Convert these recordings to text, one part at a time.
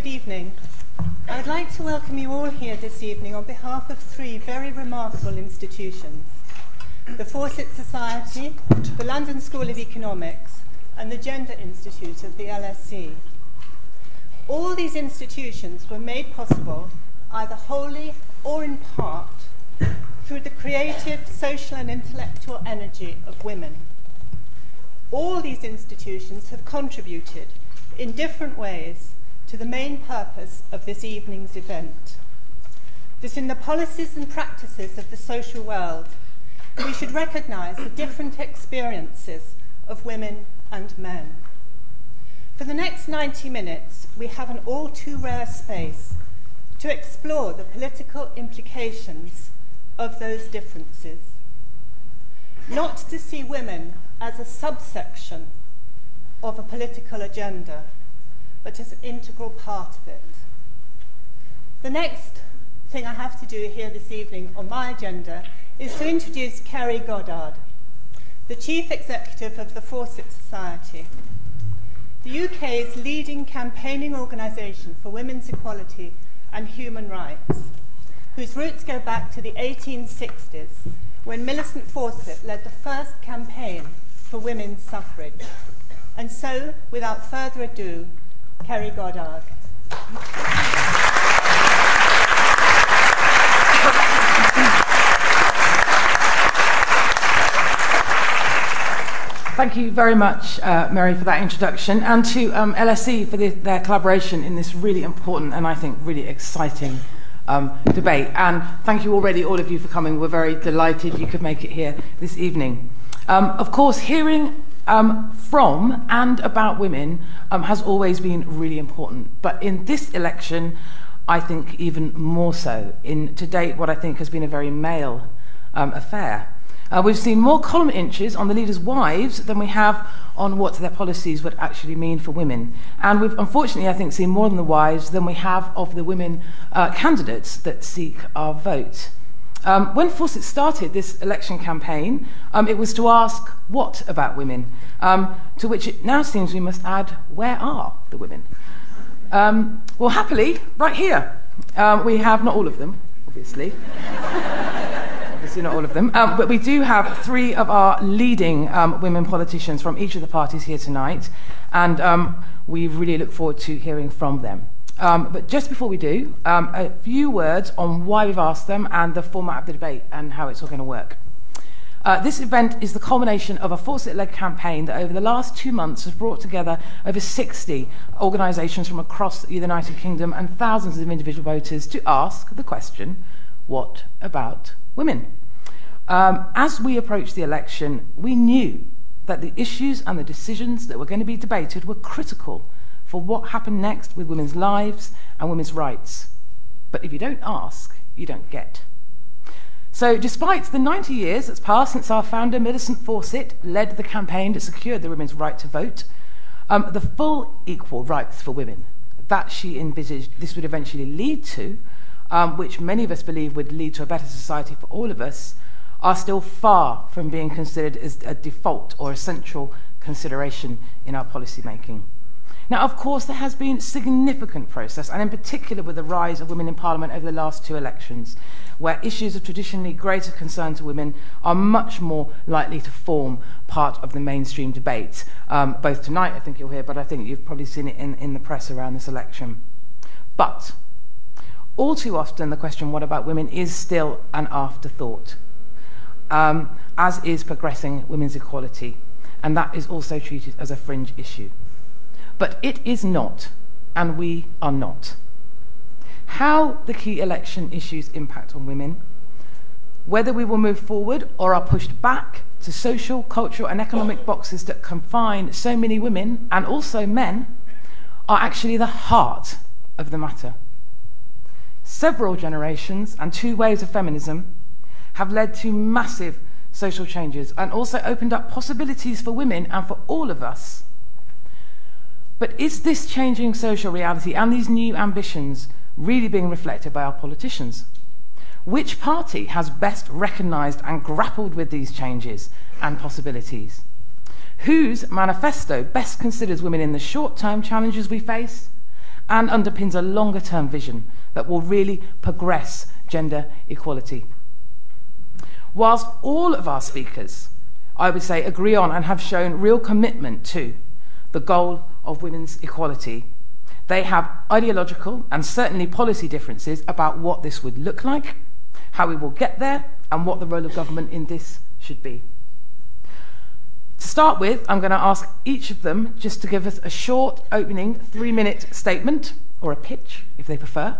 Good evening. I'd like to welcome you all here this evening on behalf of three very remarkable institutions the Fawcett Society, the London School of Economics, and the Gender Institute of the LSE. All these institutions were made possible either wholly or in part through the creative, social, and intellectual energy of women. All these institutions have contributed in different ways to the main purpose of this evening's event. That in the policies and practices of the social world, we should recognise the different experiences of women and men. For the next 90 minutes, we have an all too rare space to explore the political implications of those differences. Not to see women as a subsection of a political agenda but as an integral part of it. The next thing I have to do here this evening on my agenda is to introduce Ceri Goddard, the Chief Executive of the Fawcett Society, the UK's leading campaigning organisation for women's equality and human rights, whose roots go back to the 1860s when Millicent Fawcett led the first campaign for women's suffrage. And so, without further ado, Ceri Goddard. Thank you very much, uh, Mary, for that introduction, and to um, LSE for the, their collaboration in this really important and I think really exciting um, debate. And thank you already, all of you, for coming. We're very delighted you could make it here this evening. Um, of course, hearing um, from and about women um, has always been really important. But in this election, I think even more so. In to date, what I think has been a very male um, affair. Uh, we've seen more column inches on the leaders' wives than we have on what their policies would actually mean for women. And we've unfortunately, I think, seen more than the wives than we have of the women uh, candidates that seek our vote. Um, when Fawcett started this election campaign, um, it was to ask, what about women? Um, to which it now seems we must add, where are the women? Um, well, happily, right here. Um, we have not all of them, obviously. obviously, not all of them. Um, but we do have three of our leading women politicians from each of the parties here tonight. And we really look forward to hearing from them. Um, but just before we do, um, a few words on why we've asked them and the format of the debate and how it's all going to work. Uh, this event is the culmination of a Fawcett led campaign that over the last two months has brought together over 60 organisations from across the United Kingdom and thousands of individual voters to ask the question what about women? Um, as we approached the election, we knew that the issues and the decisions that were going to be debated were critical for what happened next with women's lives and women's rights. But if you don't ask, you don't get. So, despite the 90 years that's passed since our founder, Millicent Fawcett, led the campaign to secure the women's right to vote, um, the full equal rights for women that she envisaged this would eventually lead to, um, which many of us believe would lead to a better society for all of us, are still far from being considered as a default or essential consideration in our policy making. Now, of course, there has been significant process, and in particular with the rise of women in Parliament over the last two elections, where issues of traditionally greater concern to women are much more likely to form part of the mainstream debate. Um, both tonight, I think you'll hear, but I think you've probably seen it in, in the press around this election. But all too often, the question, what about women, is still an afterthought, um, as is progressing women's equality, and that is also treated as a fringe issue. But it is not, and we are not. How the key election issues impact on women, whether we will move forward or are pushed back to social, cultural, and economic boxes that confine so many women and also men, are actually the heart of the matter. Several generations and two waves of feminism have led to massive social changes and also opened up possibilities for women and for all of us but is this changing social reality and these new ambitions really being reflected by our politicians? Which party has best recognised and grappled with these changes and possibilities? Whose manifesto best considers women in the short term challenges we face and underpins a longer term vision that will really progress gender equality. Whilst all of our speakers, I would say, agree on and have shown real commitment to the goal of women's equality, they have ideological and certainly policy differences about what this would look like, how we will get there, and what the role of government in this should be. To start with, I'm going to ask each of them just to give us a short opening three minute statement, or a pitch if they prefer,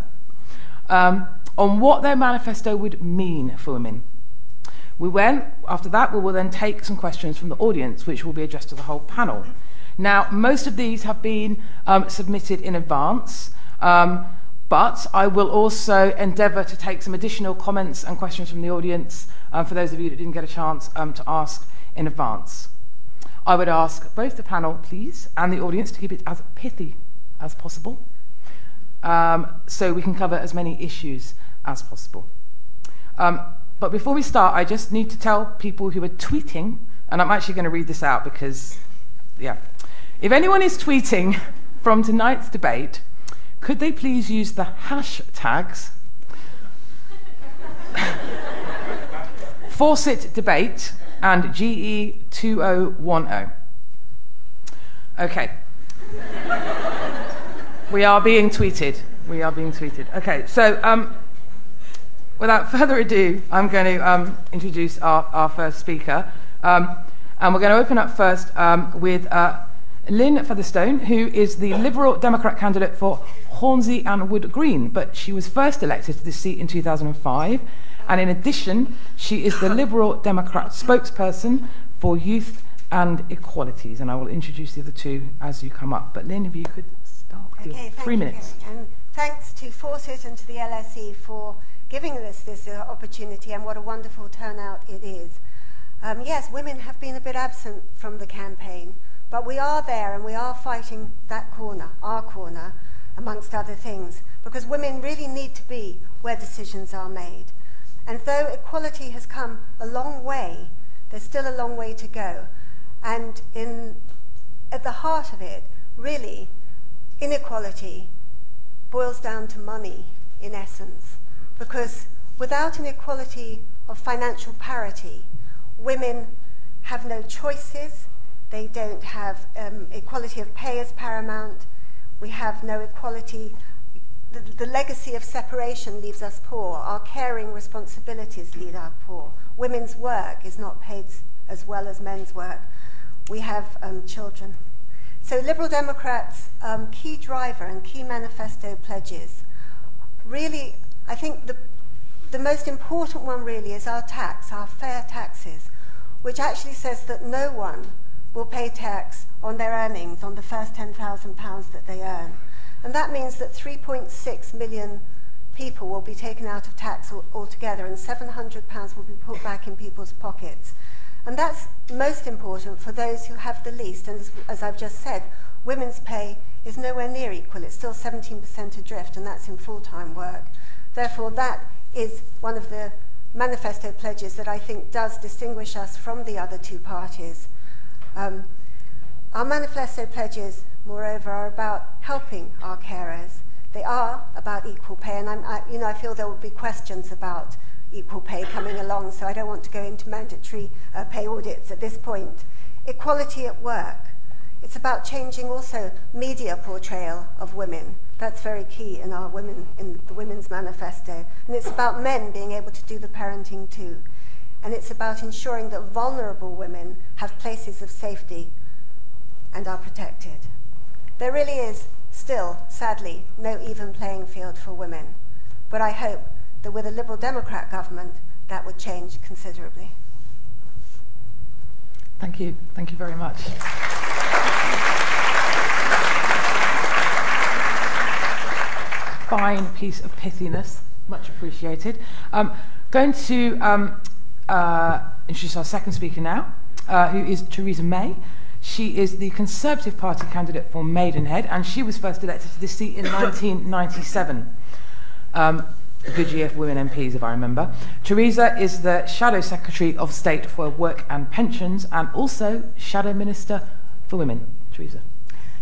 um, on what their manifesto would mean for women. We went, after that, we will then take some questions from the audience, which will be addressed to the whole panel. Now, most of these have been um, submitted in advance, um, but I will also endeavour to take some additional comments and questions from the audience um, for those of you that didn't get a chance um, to ask in advance. I would ask both the panel, please, and the audience to keep it as pithy as possible um, so we can cover as many issues as possible. Um, but before we start, I just need to tell people who are tweeting, and I'm actually going to read this out because, yeah. If anyone is tweeting from tonight's debate, could they please use the hashtags Fawcett Debate and GE2010? Okay. we are being tweeted. We are being tweeted. Okay, so um, without further ado, I'm going to um, introduce our, our first speaker. Um, and we're going to open up first um, with uh, Lynne Featherstone, who is the Liberal Democrat candidate for Hornsey and Wood Green. But she was first elected to this seat in 2005. And in addition, she is the Liberal Democrat spokesperson for youth and equalities. And I will introduce the other two as you come up. But Lynne, if you could start with okay, three minutes. And thanks to Fawcett and to the LSE for giving us this uh, opportunity and what a wonderful turnout it is. Um, yes, women have been a bit absent from the campaign, but we are there and we are fighting that corner, our corner, amongst other things, because women really need to be where decisions are made. And though equality has come a long way, there's still a long way to go. And in, at the heart of it, really, inequality boils down to money, in essence because without an equality of financial parity, women have no choices, they don't have um, equality of pay as paramount, we have no equality. The, the, legacy of separation leaves us poor. Our caring responsibilities leave us poor. Women's work is not paid as well as men's work. We have um, children. So, Liberal Democrats' um, key driver and key manifesto pledges really I think the, the most important one really is our tax, our fair taxes, which actually says that no one will pay tax on their earnings on the first £10,000 that they earn. And that means that 3.6 million people will be taken out of tax altogether and £700 will be put back in people's pockets. And that's most important for those who have the least. And as, as I've just said, women's pay is nowhere near equal. It's still 17% adrift, and that's in full time work. Therefore, that is one of the manifesto pledges that I think does distinguish us from the other two parties. Um, our manifesto pledges, moreover, are about helping our carers. They are about equal pay, and I, you know, I feel there will be questions about equal pay coming along, so I don't want to go into mandatory uh, pay audits at this point. Equality at work. It's about changing also media portrayal of women. That's very key in our women in the Women's Manifesto. And it's about men being able to do the parenting too. And it's about ensuring that vulnerable women have places of safety and are protected. There really is still, sadly, no even playing field for women. But I hope that with a Liberal Democrat government, that would change considerably. Thank you. Thank you very much. fine piece of pithiness, much appreciated. Um, going to um, uh, introduce our second speaker now, uh, who is Theresa May. She is the Conservative Party candidate for Maidenhead, and she was first elected to this seat in 1997. Um, a good year for women MPs, if I remember. Theresa is the Shadow Secretary of State for Work and Pensions, and also Shadow Minister for Women. Theresa.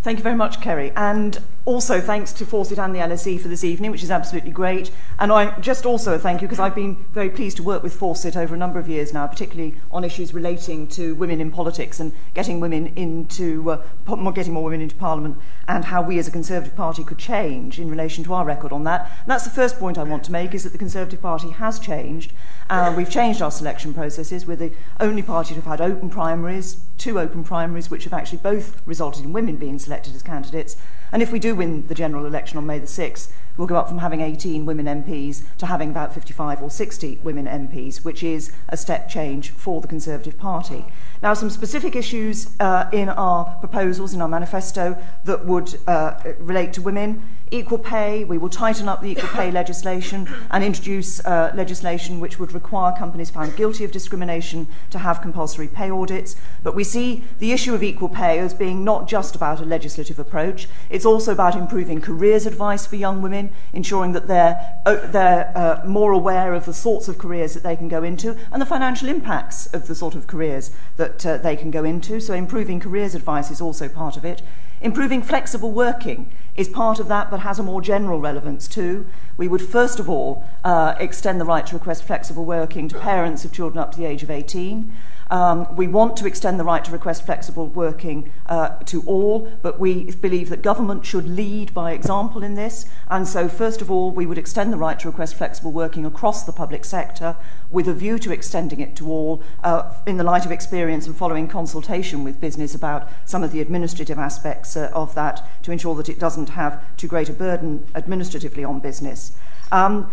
Thank you very much, Ceri. And also thanks to Fawcett and the LSE for this evening, which is absolutely great. And I just also a thank you because I've been very pleased to work with Fawcett over a number of years now, particularly on issues relating to women in politics and getting women into uh, getting more women into Parliament and how we as a Conservative Party could change in relation to our record on that. And that's the first point I want to make is that the Conservative Party has changed. Uh, we've changed our selection processes. We're the only party to have had open primaries, two open primaries, which have actually both resulted in women being selected as candidates. And if we do win the general election on May the 6th, we'll go up from having 18 women MPs to having about 55 or 60 women MPs, which is a step change for the Conservative Party. Now, some specific issues uh, in our proposals, in our manifesto, that would uh, relate to women Equal pay, we will tighten up the equal pay legislation and introduce uh, legislation which would require companies found guilty of discrimination to have compulsory pay audits. But we see the issue of equal pay as being not just about a legislative approach, it's also about improving careers advice for young women, ensuring that they're, uh, they're uh, more aware of the sorts of careers that they can go into and the financial impacts of the sort of careers that uh, they can go into. So, improving careers advice is also part of it. Improving flexible working is part of that, but has a more general relevance too. We would first of all uh, extend the right to request flexible working to parents of children up to the age of 18. Um, we want to extend the right to request flexible working uh, to all, but we believe that government should lead by example in this. And so, first of all, we would extend the right to request flexible working across the public sector with a view to extending it to all uh, in the light of experience and following consultation with business about some of the administrative aspects uh, of that to ensure that it doesn't have too great a burden administratively on business. Um,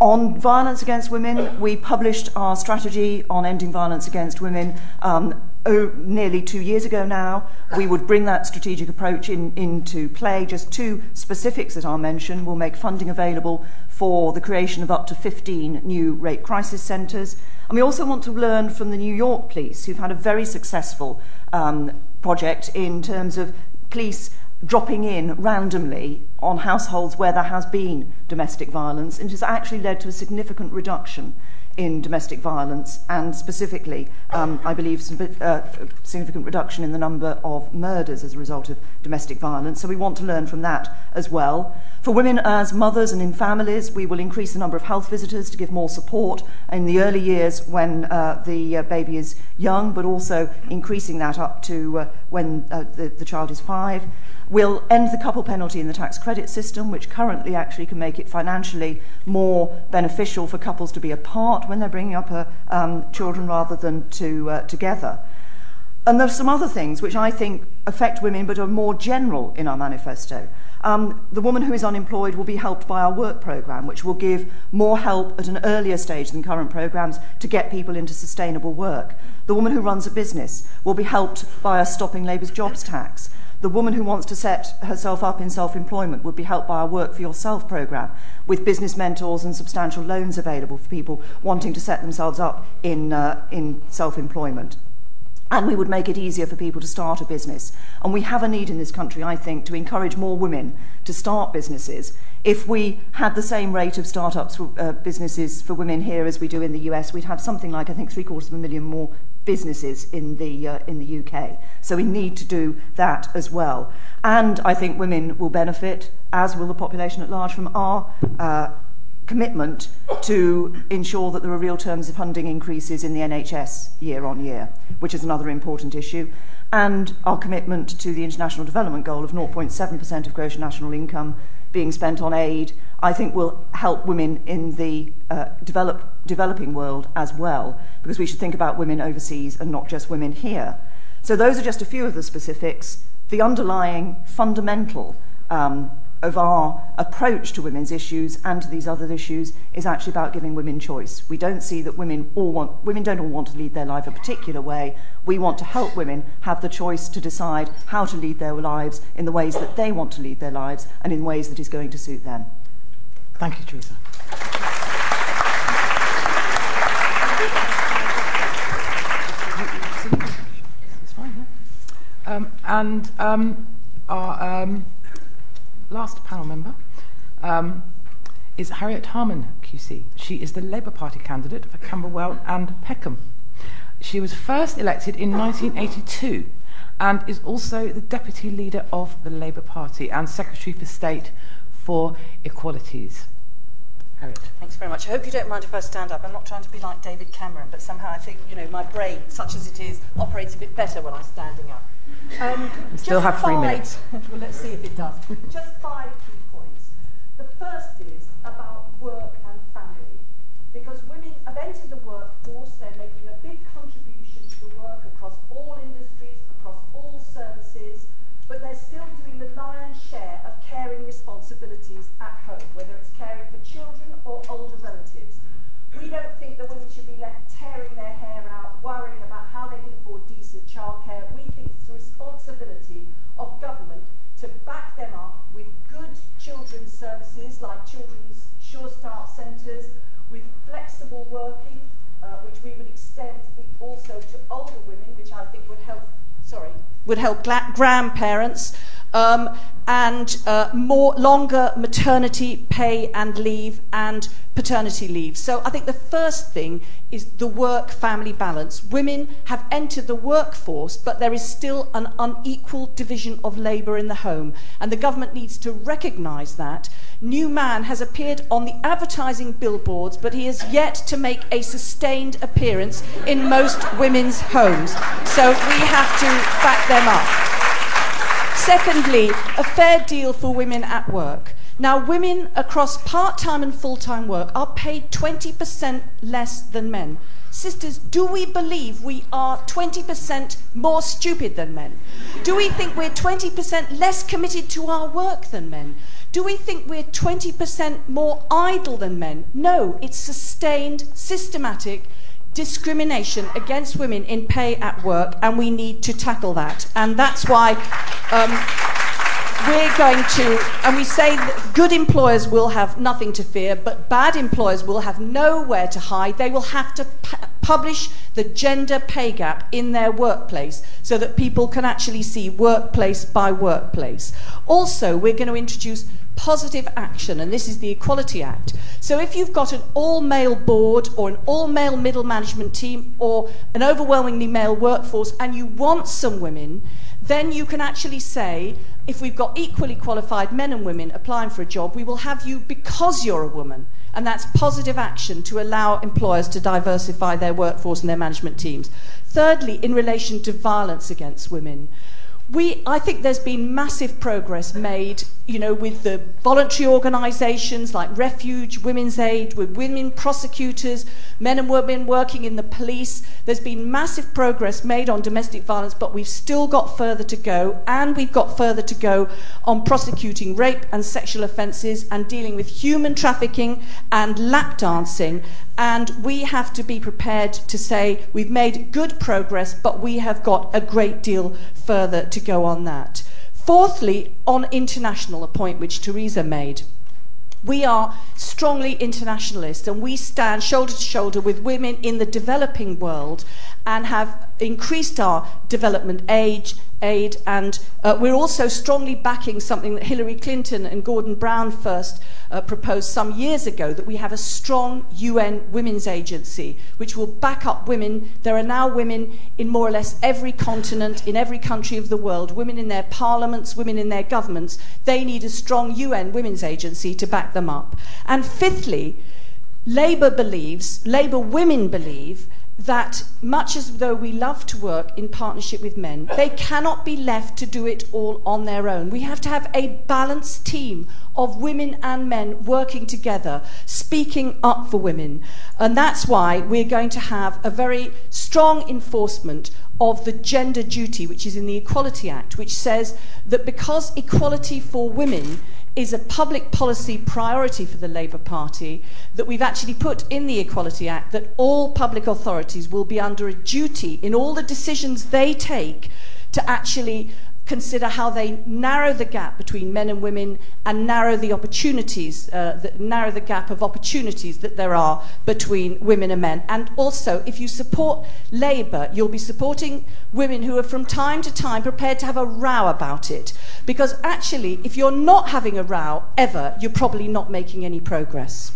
on violence against women, we published our strategy on ending violence against women um, oh, nearly two years ago now. We would bring that strategic approach in, into play. Just two specifics that I'll mention. We'll make funding available for the creation of up to 15 new rape crisis centres. And we also want to learn from the New York police, who've had a very successful um, project in terms of police dropping in randomly on households where there has been domestic violence and has actually led to a significant reduction in domestic violence and specifically, um, I believe, some uh, significant reduction in the number of murders as a result of domestic violence. So we want to learn from that as well. For women as mothers and in families, we will increase the number of health visitors to give more support in the early years when uh, the uh, baby is young, but also increasing that up to uh, when uh, the, the child is five. We'll end the couple penalty in the tax credit system, which currently actually can make it financially more beneficial for couples to be apart when they're bringing up a, um, children rather than to, uh, together. And there are some other things which I think affect women but are more general in our manifesto. Um, the woman who is unemployed will be helped by our work programme, which will give more help at an earlier stage than current programmes to get people into sustainable work. The woman who runs a business will be helped by us stopping Labour's jobs tax. The woman who wants to set herself up in self employment would be helped by our Work for Yourself programme, with business mentors and substantial loans available for people wanting to set themselves up in, uh, in self employment. And we would make it easier for people to start a business. And we have a need in this country, I think, to encourage more women to start businesses if we had the same rate of startups for uh, businesses for women here as we do in the US, we'd have something like, I think, three quarters of a million more businesses in the, uh, in the UK. So we need to do that as well. And I think women will benefit, as will the population at large, from our uh, commitment to ensure that there are real terms of funding increases in the NHS year on year, which is another important issue, and our commitment to the international development goal of 0.7% of gross national income being spent on aid, I think will help women in the uh, develop, developing world as well, because we should think about women overseas and not just women here. So, those are just a few of the specifics. The underlying fundamental um, of our approach to women's issues and to these other issues is actually about giving women choice. We don't see that women all want women don't all want to lead their life a particular way. We want to help women have the choice to decide how to lead their lives in the ways that they want to lead their lives and in ways that is going to suit them. Thank you, Theresa. It's fine, yeah. Um, and um, our um, last panel member um, is Harriet Harman, QC. She is the Labour Party candidate for Camberwell and Peckham. She was first elected in 1982 and is also the Deputy Leader of the Labour Party and Secretary for State for Equalities. Harriet. Thanks very much. I hope you don't mind if I stand up. I'm not trying to be like David Cameron, but somehow I think, you know, my brain, such as it is, operates a bit better when I'm standing up. Um, still have three five, minutes. well, let's see if it does. Just five key points. The first is about work and family. Because women have entered the workforce, they're making a big contribution to the work across all industries, across all services, but they're still doing the lion's share of caring responsibilities at home, whether it's caring for children or older relatives. We don't think that women should be left tearing their hair out, worrying about how they can afford decent childcare. We think of government to back them up with good children's services like children's Sure Start centres, with flexible working, uh, which we would extend also to older women, which I think would help. Sorry, would help grandparents. Um, and uh, more longer maternity pay and leave and paternity leave. So I think the first thing is the work family balance. Women have entered the workforce, but there is still an unequal division of labour in the home, and the government needs to recognise that. New Man has appeared on the advertising billboards, but he has yet to make a sustained appearance in most women's homes. So we have to back them up. Secondly, a fair deal for women at work. Now, women across part time and full time work are paid 20% less than men. Sisters, do we believe we are 20% more stupid than men? Do we think we're 20% less committed to our work than men? Do we think we're 20% more idle than men? No, it's sustained, systematic discrimination against women in pay at work, and we need to tackle that. And that's why um, we're going to, and we say that good employers will have nothing to fear, but bad employers will have nowhere to hide. They will have to p- publish the gender pay gap in their workplace so that people can actually see workplace by workplace. Also, we're going to introduce positive action, and this is the Equality Act. So if you've got an all male board or an all male middle management team or an overwhelmingly male workforce and you want some women, then you can actually say, if we've got equally qualified men and women applying for a job, we will have you because you're a woman. And that's positive action to allow employers to diversify their workforce and their management teams. Thirdly, in relation to violence against women, we, I think there's been massive progress made, you know, with the voluntary organisations like Refuge, Women's Aid, with women prosecutors, men and women working in the police. There's been massive progress made on domestic violence, but we've still got further to go, and we've got further to go on prosecuting rape and sexual offences and dealing with human trafficking and lap dancing. And we have to be prepared to say we've made good progress, but we have got a great deal further to go on that. Fourthly, on international, a point which Theresa made. We are strongly internationalist and we stand shoulder to shoulder with women in the developing world and have increased our development aid, aid and uh, we're also strongly backing something that Hillary Clinton and Gordon Brown first uh, proposed some years ago that we have a strong UN women's agency which will back up women. There are now women in more or less every continent, in every country of the world, women in their parliaments, women in their governments. They need a strong UN women's agency to back them up. And fifthly, Labour believes, Labour women believe, that much as though we love to work in partnership with men, they cannot be left to do it all on their own. We have to have a balanced team of women and men working together, speaking up for women. And that's why we're going to have a very strong enforcement of the gender duty, which is in the Equality Act, which says that because equality for women is a public policy priority for the Labour Party that we've actually put in the Equality Act that all public authorities will be under a duty in all the decisions they take to actually consider how they narrow the gap between men and women and narrow the opportunities, uh, that narrow the gap of opportunities that there are between women and men. And also, if you support Labour, you'll be supporting women who are from time to time prepared to have a row about it. Because actually, if you're not having a row ever, you're probably not making any progress.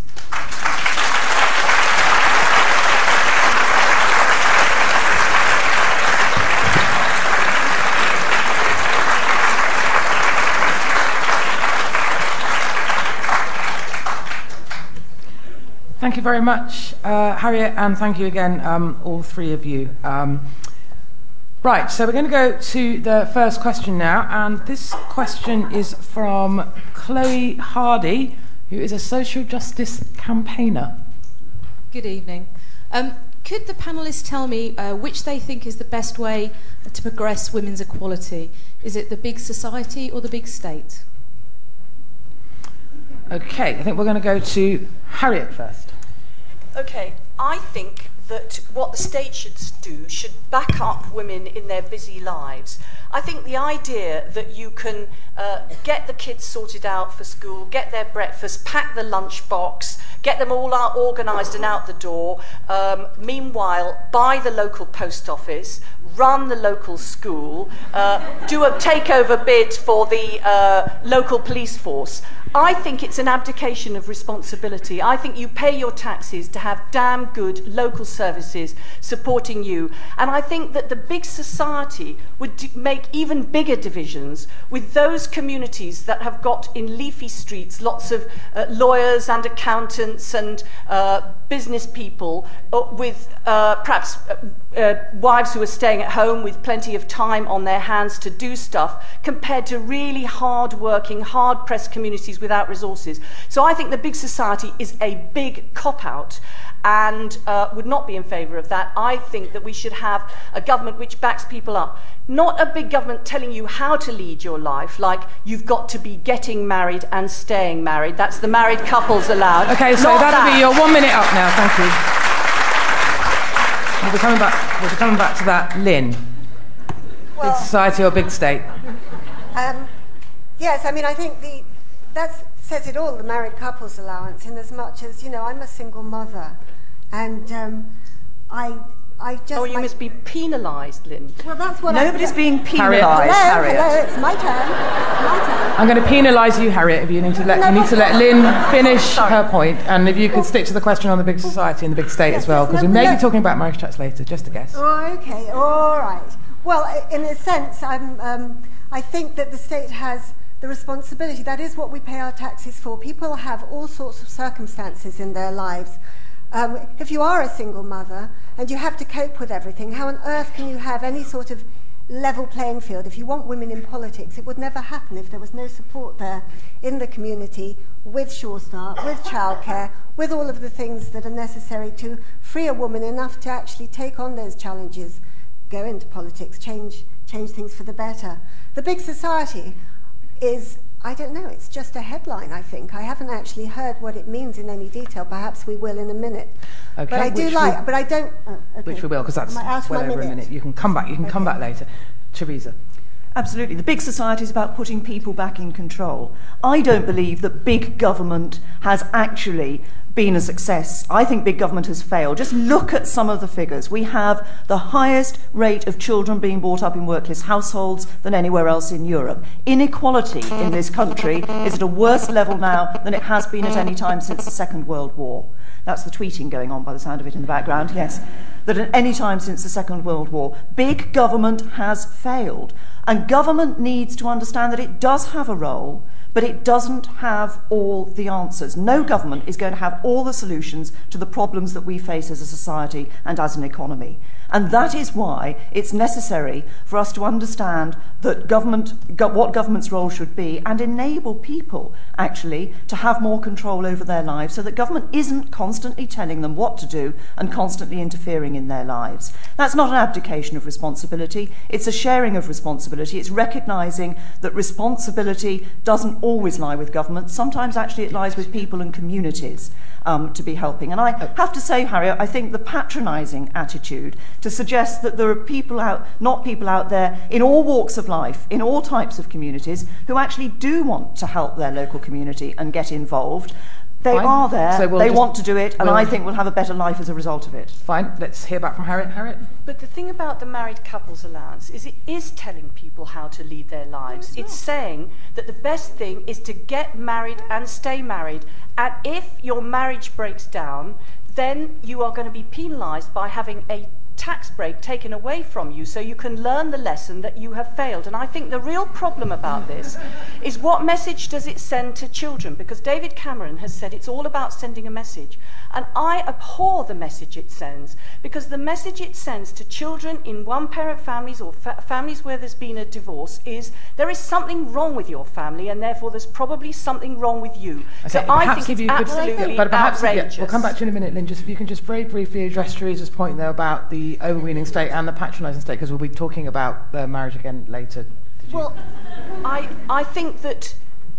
Thank you very much, uh, Harriet, and thank you again, um, all three of you. Um, right, so we're going to go to the first question now, and this question is from Chloe Hardy, who is a social justice campaigner. Good evening. Um, could the panelists tell me uh, which they think is the best way to progress women's equality? Is it the big society or the big state? Okay, I think we're going to go to Harriet first. Okay, I think that what the state should do should back up women in their busy lives. I think the idea that you can uh, get the kids sorted out for school, get their breakfast, pack the lunchbox, get them all out organised and out the door, um, meanwhile, buy the local post office, run the local school, uh, do a takeover bid for the uh, local police force. I think it's an abdication of responsibility. I think you pay your taxes to have damn good local services supporting you. And I think that the big society would make even bigger divisions with those communities that have got in leafy streets lots of uh, lawyers and accountants and uh, business people uh, with uh, perhaps uh, uh, wives who are staying at home with plenty of time on their hands to do stuff compared to really hard working, hard pressed communities without resources. So I think the big society is a big cop out and uh, would not be in favour of that. I think that we should have a government which backs people up. Not a big government telling you how to lead your life, like you've got to be getting married and staying married. That's the married couples allowed. Okay, so Not that'll that. be your one minute up now. Thank you. We'll be coming back. We'll be coming back to that, Lynne. Well- big society or big state? Um, yes, I mean, I think the that says it all. The married couples allowance, in as much as you know, I'm a single mother, and um, I, I just. Oh, you my- must be penalised, Lynne. Well, that's what I- Nobody's being penalised, Hello, Harriet. hello, it's my turn. It's my turn. I'm going to penalise you, Harriet, if you need to let you need to let Lynne finish her point. point, and if you could stick to the question on the big society and the big state as well, because we may be talking about marriage tax later. Just a guess. Oh, okay, all right. Well, in a sense, I'm, um, I think that the state has the responsibility. That is what we pay our taxes for. People have all sorts of circumstances in their lives. Um, if you are a single mother and you have to cope with everything, how on earth can you have any sort of level playing field? If you want women in politics, it would never happen if there was no support there in the community with Sure Start, with childcare, with all of the things that are necessary to free a woman enough to actually take on those challenges go into politics, change, change things for the better. The big society is, I don't know, it's just a headline, I think. I haven't actually heard what it means in any detail. Perhaps we will in a minute. Okay, but I do like, we- but I don't. oh, okay. Which we will, because that's Am out well my over a minute. You can come back. You can come back later. Theresa. Absolutely. The big society is about putting people back in control. I don't believe that big government has actually been a success. I think big government has failed. Just look at some of the figures. We have the highest rate of children being brought up in workless households than anywhere else in Europe. Inequality in this country is at a worse level now than it has been at any time since the Second World War. That's the tweeting going on by the sound of it in the background, yes. That at any time since the Second World War, big government has failed. And government needs to understand that it does have a role, but it doesn't have all the answers. No government is going to have all the solutions to the problems that we face as a society and as an economy. And that is why it's necessary for us to understand that government, go, what government's role should be and enable people actually to have more control over their lives so that government isn't constantly telling them what to do and constantly interfering in their lives. That's not an abdication of responsibility, it's a sharing of responsibility. It's recognizing that responsibility doesn't always lie with government, sometimes actually it lies with people and communities um, to be helping. And I have to say, Harriet, I think the patronizing attitude to suggest that there are people out, not people out there in all walks of life, in all types of communities, who actually do want to help their local community and get involved. They Fine. are there, So we'll they just- want to do it, and we'll- I think we'll have a better life as a result of it. Fine. Let's hear back from Harriet. Harriet. But the thing about the married couples allowance is it is telling people how to lead their lives. it's saying that the best thing is to get married and stay married. And if your marriage breaks down, then you are going to be penalised by having a tax break taken away from you so you can learn the lesson that you have failed. And I think the real problem about this is what message does it send to children? Because David Cameron has said it's all about sending a message. And I abhor the message it sends because the message it sends to children in one parent families or fa- families where there's been a divorce is there is something wrong with your family and therefore there's probably something wrong with you. so I think it's absolutely but perhaps outrageous. Yeah, we'll come back to you in a minute, Lynne. Just if you can just very briefly address Theresa's point there about the overweening state and the patronising state, because we'll be talking about marriage again later. Well, I, I think that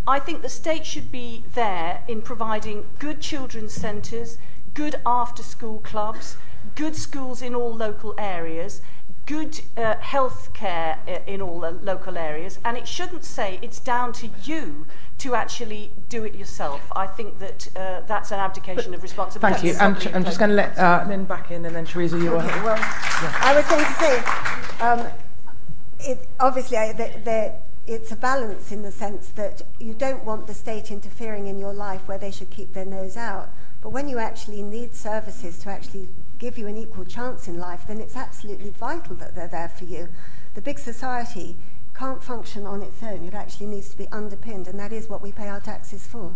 I think the state should be there in providing good children's centres, good after school clubs, good schools in all local areas, good uh, health care in all the local areas, and it shouldn't say it's down to you to actually do it yourself. I think that uh, that's an abdication of responsibility. Thank you. I'm, tr- I'm just going to let uh, Lynne back in, and then Theresa, you okay, will. Well, yeah. I was going to say, um, it, obviously, I, the, the, it's a balance in the sense that you don't want the state interfering in your life where they should keep their nose out. But when you actually need services to actually give you an equal chance in life, then it's absolutely vital that they're there for you. The big society can't function on its own. It actually needs to be underpinned, and that is what we pay our taxes for.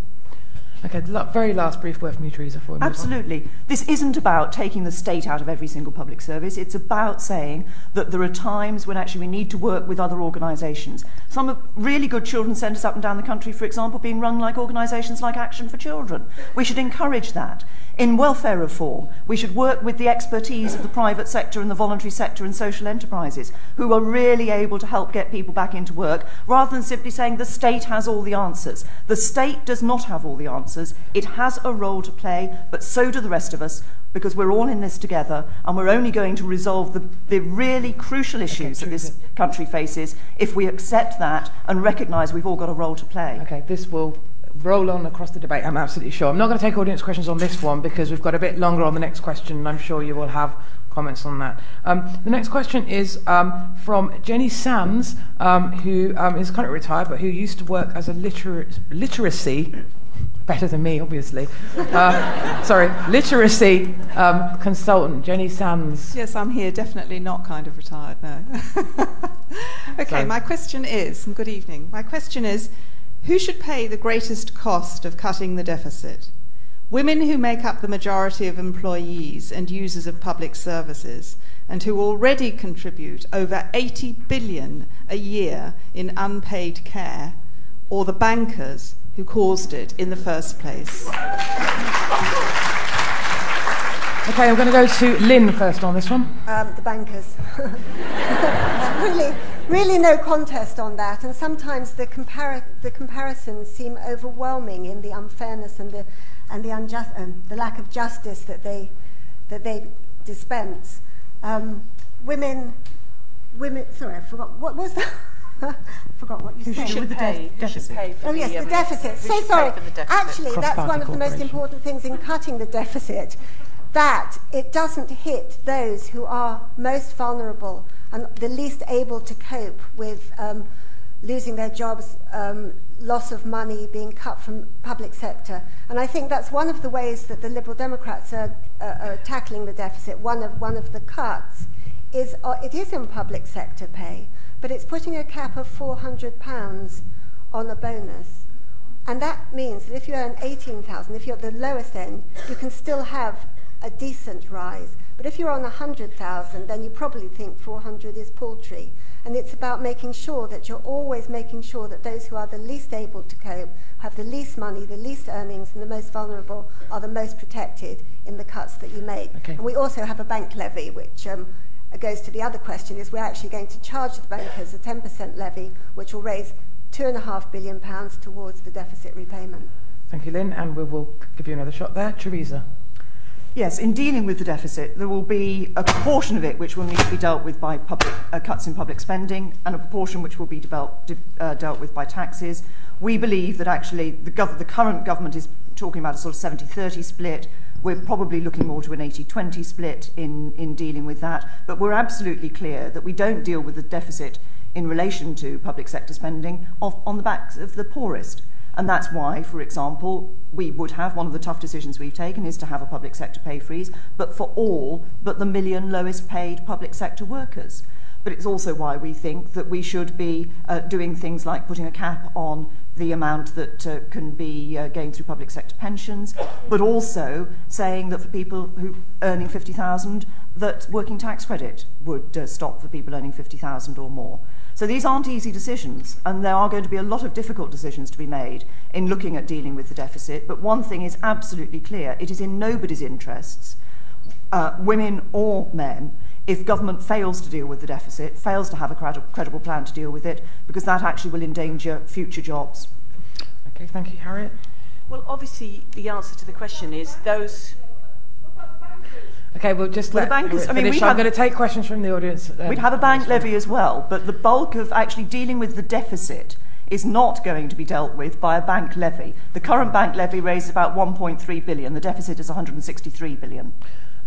Okay, very last brief word from you, Theresa. For Absolutely. This isn't about taking the state out of every single public service. It's about saying that there are times when actually we need to work with other organisations. Some really good children's centres up and down the country, for example, being run like organisations like Action for Children. We should encourage that. In welfare reform, we should work with the expertise of the private sector and the voluntary sector and social enterprises who are really able to help get people back into work rather than simply saying the state has all the answers. The state does not have all the answers. It has a role to play, but so do the rest of us because we're all in this together and we're only going to resolve the, the really crucial issues okay, that this country faces if we accept that and recognise we've all got a role to play. Okay, this will roll on across the debate, I'm absolutely sure. I'm not going to take audience questions on this one because we've got a bit longer on the next question, and I'm sure you will have comments on that. Um, the next question is um, from Jenny Sands, um, who um, is currently retired, but who used to work as a liter- literacy better than me, obviously. Uh, sorry, literacy um, consultant, Jenny Sands. Yes, I'm here, definitely not kind of retired, no. okay, so. my question is, good evening. My question is who should pay the greatest cost of cutting the deficit? Women who make up the majority of employees and users of public services and who already contribute over 80 billion a year in unpaid care, or the bankers who caused it in the first place? Okay, I'm going to go to Lynne first on this one. Um, the bankers. really, really no contest on that. And sometimes the, compar- the comparisons seem overwhelming in the unfairness and the, and the, unjust, um, the lack of justice that they, that they dispense. Um, women, women, sorry, I forgot, what was that? I forgot what you said. Should pay, deficit. Pay oh yes, the, um, deficit. So sorry. Deficit. Actually, that's one of the most important things in cutting the deficit that it doesn't hit those who are most vulnerable and the least able to cope with um, losing their jobs, um, loss of money, being cut from public sector. And I think that's one of the ways that the Liberal Democrats are, are tackling the deficit. One of, one of the cuts is uh, it is in public sector pay, but it's putting a cap of £400 on a bonus. And that means that if you earn 18,000, if you're at the lowest end, you can still have a decent rise. But if you're on 100,000, then you probably think 400 is paltry. And it's about making sure that you're always making sure that those who are the least able to cope, have the least money, the least earnings, and the most vulnerable are the most protected in the cuts that you make. Okay. And we also have a bank levy, which um, goes to the other question, is we're actually going to charge the bankers a 10% levy, which will raise £2.5 billion towards the deficit repayment. Thank you, Lynne, and we will give you another shot there. Theresa. Yes, in dealing with the deficit, there will be a proportion of it which will need to be dealt with by public, uh, cuts in public spending and a proportion which will be developed, de- uh, dealt with by taxes. We believe that actually the, gov- the current government is talking about a sort of 70 30 split. We're probably looking more to an 80 20 split in, in dealing with that. But we're absolutely clear that we don't deal with the deficit in relation to public sector spending on the backs of the poorest. And that's why, for example, we would have one of the tough decisions we've taken is to have a public sector pay freeze, but for all but the million lowest paid public sector workers. But it's also why we think that we should be uh, doing things like putting a cap on the amount that uh, can be uh, gained through public sector pensions, but also saying that for people who earning 50,000, that working tax credit would uh, stop for people earning 50,000 or more. So these aren't easy decisions, and there are going to be a lot of difficult decisions to be made in looking at dealing with the deficit. But one thing is absolutely clear it is in nobody's interests, uh, women or men, if government fails to deal with the deficit, fails to have a credi- credible plan to deal with it, because that actually will endanger future jobs. Okay, thank you, Harriet. Well, obviously, the answer to the question is those. Okay, we'll just Well, let the bankers- I mean, finish. we I'm going to take questions from the audience. um, We'd have a bank levy as well, but the bulk of actually dealing with the deficit is not going to be dealt with by a bank levy. The current bank levy raises about 1.3 billion. The deficit is 163 billion.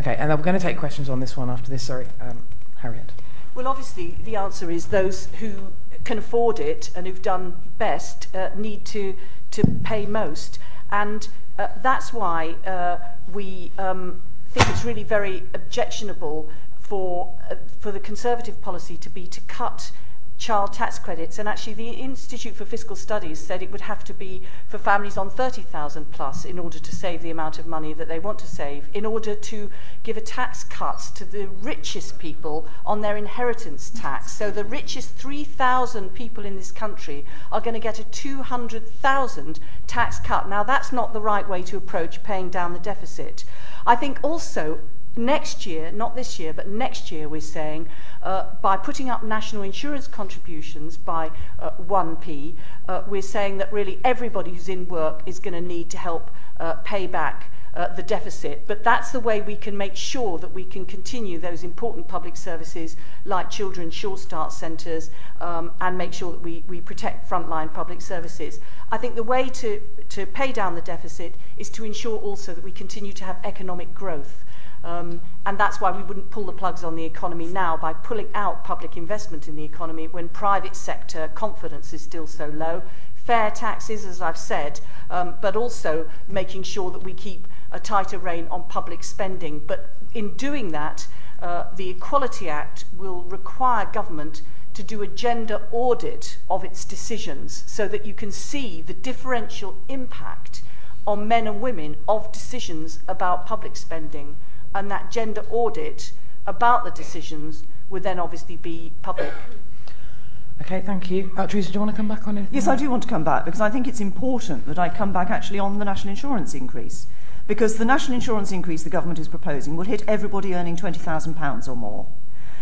Okay, and then we're going to take questions on this one after this. Sorry, um, Harriet. Well, obviously, the answer is those who can afford it and who've done best uh, need to, to pay most. And uh, that's why uh, we um, think it's really very objectionable for, uh, for the Conservative policy to be to cut child tax credits. And actually the Institute for Fiscal Studies said it would have to be for families on 30,000 plus in order to save the amount of money that they want to save in order to give a tax cut to the richest people on their inheritance tax. So the richest 3,000 people in this country are going to get a 200,000 tax cut. Now that's not the right way to approach paying down the deficit I think also next year, not this year, but next year, we're saying uh, by putting up national insurance contributions by uh, 1p, uh, we're saying that really everybody who's in work is going to need to help uh, pay back. Uh, the deficit, but that's the way we can make sure that we can continue those important public services like children's Sure Start centres um, and make sure that we, we protect frontline public services. I think the way to, to pay down the deficit is to ensure also that we continue to have economic growth. Um, and that's why we wouldn't pull the plugs on the economy now by pulling out public investment in the economy when private sector confidence is still so low. Fair taxes, as I've said, um, but also making sure that we keep a tighter rein on public spending. But in doing that, uh, the Equality Act will require government to do a gender audit of its decisions so that you can see the differential impact on men and women of decisions about public spending and that gender audit about the decisions would then obviously be public. Okay, thank you. Uh, Theresa, do you want to come back on it? Yes, I do want to come back because I think it's important that I come back actually on the national insurance increase. Because the national insurance increase the government is proposing will hit everybody earning £20,000 or more.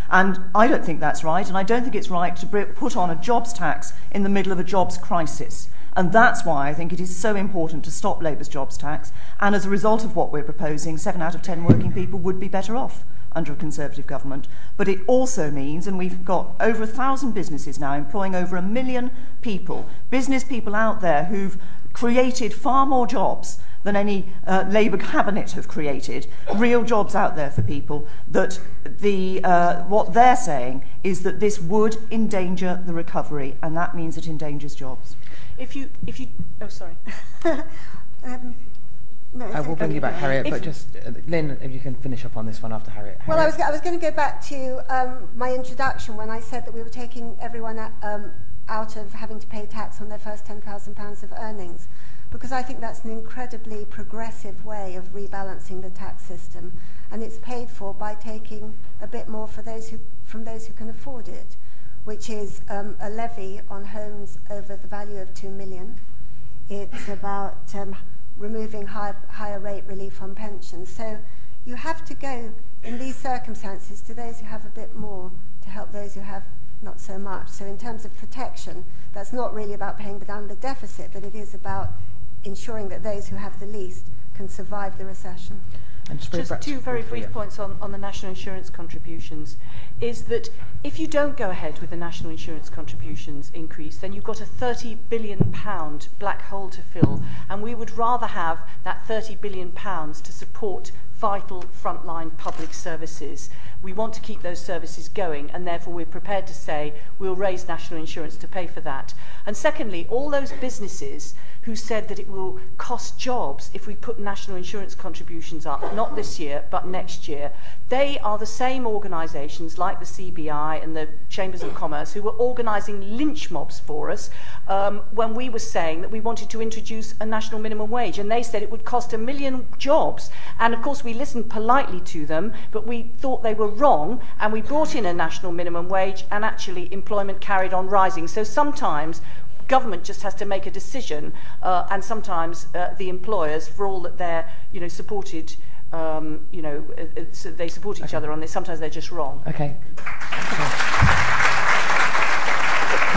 And I don't think that's right, and I don't think it's right to put on a jobs tax in the middle of a jobs crisis. And that's why I think it is so important to stop Labour's jobs tax. And as a result of what we're proposing, seven out of ten working people would be better off under a Conservative government. But it also means, and we've got over a thousand businesses now employing over a million people, business people out there who've created far more jobs than any uh, Labour cabinet have created, real jobs out there for people, that the, uh, what they're saying is that this would endanger the recovery, and that means it endangers jobs. If you, if you, oh, sorry. um, no, I will bring you back, Harriet, If- but just, uh, Lynne, if you can finish up on this one after Harriet. Well, I was, I was going to go back to um, my introduction when I said that we were taking everyone out, um, out of having to pay tax on their first £10,000 of earnings, because I think that's an incredibly progressive way of rebalancing the tax system, and it's paid for by taking a bit more for those who, from those who can afford it, which is um, a levy on homes over the value of two million. It's about um, removing high, higher rate relief on pensions. So you have to go in these circumstances to those who have a bit more to help those who have not so much. So in terms of protection, that's not really about paying down the deficit, but it is about ensuring that those who have the least can survive the recession. And just Just two very brief yeah. points on, on the national insurance contributions is that if you don't go ahead with the national insurance contributions increase, then you've got a 30 billion pound black hole to fill, and we would rather have that 30 billion pounds to support vital frontline public services. We want to keep those services going, and therefore we're prepared to say we'll raise national insurance to pay for that. And secondly, all those businesses who said that it will cost jobs if we put national insurance contributions up, not this year, but next year. They are the same organisations like the CBI and the Chambers of Commerce who were organising lynch mobs for us um, when we were saying that we wanted to introduce a national minimum wage. And they said it would cost a million jobs. And of course, we listened politely to them, but we thought they were wrong. And we brought in a national minimum wage, and actually, employment carried on rising. So sometimes government just has to make a decision, uh, and sometimes uh, the employers, for all that they're you know supported. Um, you know, uh, uh so they support each okay. other on this. Sometimes they're just wrong. Okay. okay.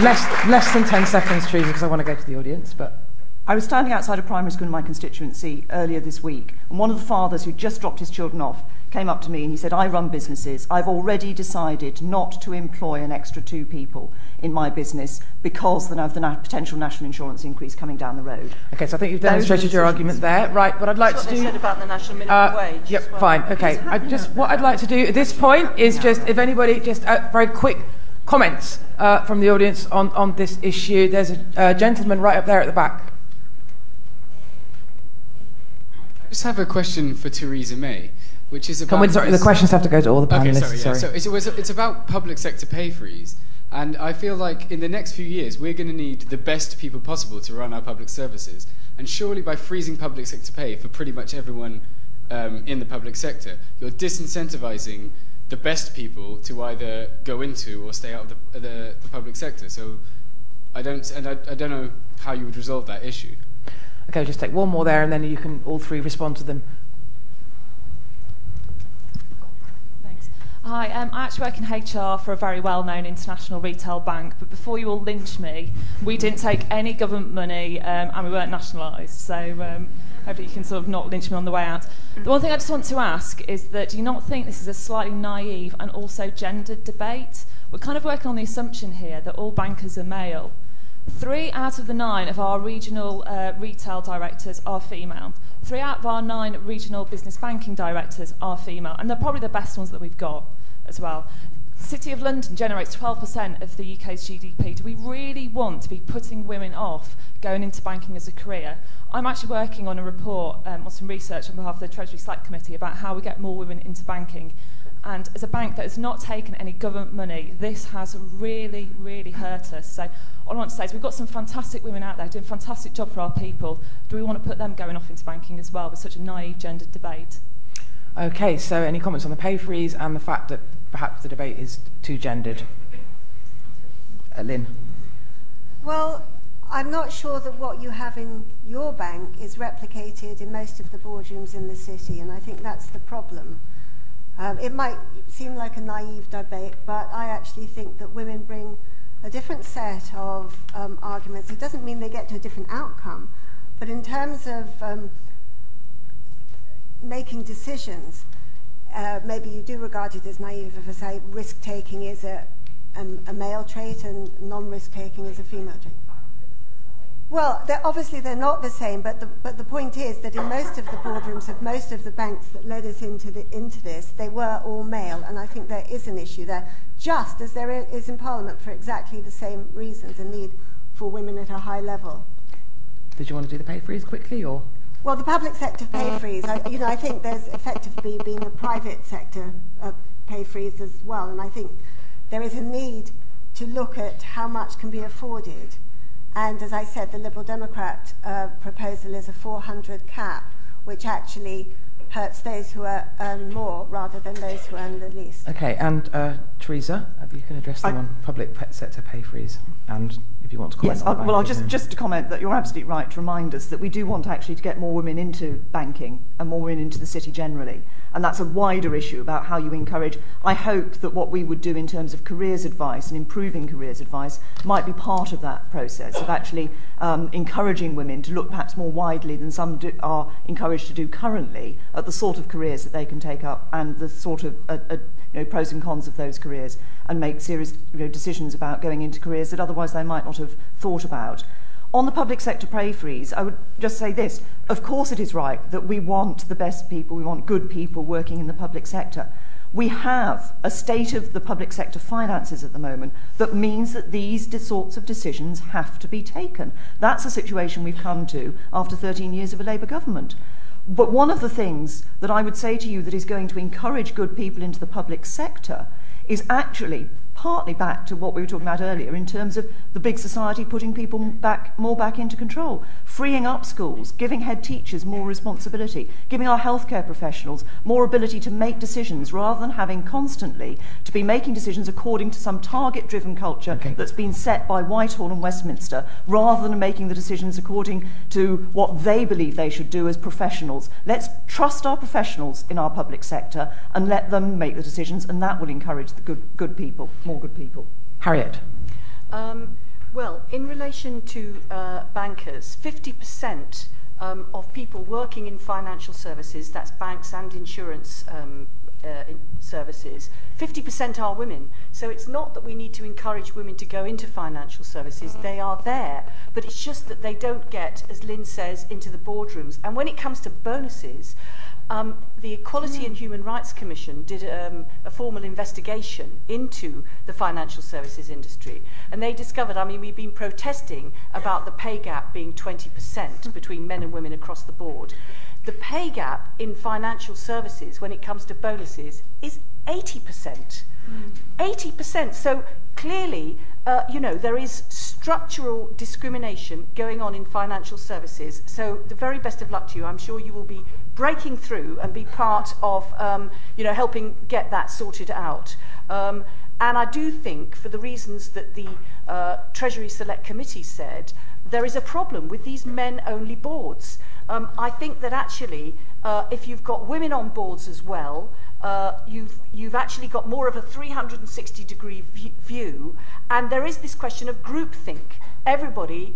less less than ten seconds, Theresa, because I want to go to the audience. But I was standing outside a primary school in my constituency earlier this week, and one of the fathers who just dropped his children off came up to me and he said, I run businesses. I've already decided not to employ an extra two people in my business because of the na- potential national insurance increase coming down the road. Okay, so I think you've demonstrated your argument there. Right, but I'd like That's to do. said about the national minimum uh, wage. Yep, well. fine. Okay, I just what I'd like to do at this point is just if anybody just uh, very quick comments uh, from the audience on, on this issue. There's a, a gentleman right up there at the back. I just have a question for Theresa May which is about. Come sorry, the questions have to go to all the panelists. Okay, sorry. Yeah. So it's, it's, it's about public sector pay freeze. And I feel like in the next few years, we're going to need the best people possible to run our public services. And surely by freezing public sector pay for pretty much everyone um, in the public sector, you're disincentivizing the best people to either go into or stay out of the, the, the public sector. So I don't, and I, I don't know how you would resolve that issue. Okay, I'll just take one more there and then you can all three respond to them Hi, um, I actually work in HR for a very well known international retail bank, but before you all lynch me, we didn't take any government money um, and we weren't nationalised. So um, hopefully you can sort of not lynch me on the way out. The one thing I just want to ask is that do you not think this is a slightly naive and also gendered debate? We're kind of working on the assumption here that all bankers are male. Three out of the nine of our regional uh, retail directors are female. Three out of our nine regional business banking directors are female, and they're probably the best ones that we've got as well. City of London generates 12% of the UK's GDP. Do we really want to be putting women off going into banking as a career? I'm actually working on a report um, on some research on behalf of the Treasury Select Committee about how we get more women into banking. And as a bank that has not taken any government money, this has really, really hurt us. So all I want to say is we've got some fantastic women out there doing a fantastic job for our people. Do we want to put them going off into banking as well with such a naive gendered debate? Okay, so any comments on the pay freeze and the fact that perhaps the debate is too gendered? Uh, Lynne? Well, I'm not sure that what you have in your bank is replicated in most of the boardrooms in the city, and I think that's the problem. Um, it might seem like a naive debate, but I actually think that women bring a different set of um, arguments. It doesn't mean they get to a different outcome, but in terms of um, making decisions, uh, maybe you do regard it as naive if I say risk taking is a, a male trait and non risk taking is a female trait. Well, they're, obviously they're not the same, but the, but the point is that in most of the boardrooms of most of the banks that led us into, the, into this, they were all male, and I think there is an issue there, just as there is in Parliament for exactly the same reasons, a need for women at a high level. Did you want to do the pay freeze quickly, or? Well, the public sector pay freeze, I, you know, I think there's effectively been a private sector uh, pay freeze as well, and I think there is a need to look at how much can be afforded. And as I said, the Liberal Democrat uh, proposal is a 400 cap, which actually hurts those who earn more rather than those who earn the least. Okay, and uh, Theresa, you can address the I, one public sector pay freeze, and if you want to comment. Yes, I'll, well, I'll just just to comment that you're absolutely right to remind us that we do want actually to get more women into banking and more women into the city generally and that's a wider issue about how you encourage. I hope that what we would do in terms of careers advice and improving careers advice might be part of that process of actually um, encouraging women to look perhaps more widely than some do, are encouraged to do currently at the sort of careers that they can take up and the sort of uh, uh, you know, pros and cons of those careers and make serious you know, decisions about going into careers that otherwise they might not have thought about. On the public sector pay freeze, I would just say this. Of course, it is right that we want the best people, we want good people working in the public sector. we have a state of the public sector finances at the moment that means that these sorts of decisions have to be taken. That's a situation we've come to after 13 years of a Labour government. But one of the things that I would say to you that is going to encourage good people into the public sector is actually partly back to what we were talking about earlier in terms of the big society putting people back more back into control, freeing up schools, giving head teachers more responsibility, giving our healthcare professionals more ability to make decisions rather than having constantly to be making decisions according to some target-driven culture okay. that's been set by Whitehall and Westminster rather than making the decisions according to what they believe they should do as professionals. Let's trust our professionals in our public sector and let them make the decisions and that will encourage the good good people more good people. Harriet. Um, well, in relation to uh, bankers, 50% um, of people working in financial services, that's banks and insurance um, uh, in services, 50% are women. So it's not that we need to encourage women to go into financial services, they are there, but it's just that they don't get, as Lynne says, into the boardrooms. And when it comes to bonuses, um, the Equality and Human Rights Commission did um, a formal investigation into the financial services industry, and they discovered, I mean, we've been protesting about the pay gap being 20% between men and women across the board. The pay gap in financial services when it comes to bonuses is 80%. Mm. 80%. So clearly, uh, you know, there is structural discrimination going on in financial services. So the very best of luck to you. I'm sure you will be breaking through and be part of, um, you know, helping get that sorted out. Um, and I do think, for the reasons that the uh, Treasury Select Committee said, there is a problem with these men-only boards. Um, I think that actually, uh, if you've got women on boards as well, uh, you've, you've actually got more of a 360 degree view, and there is this question of groupthink. Everybody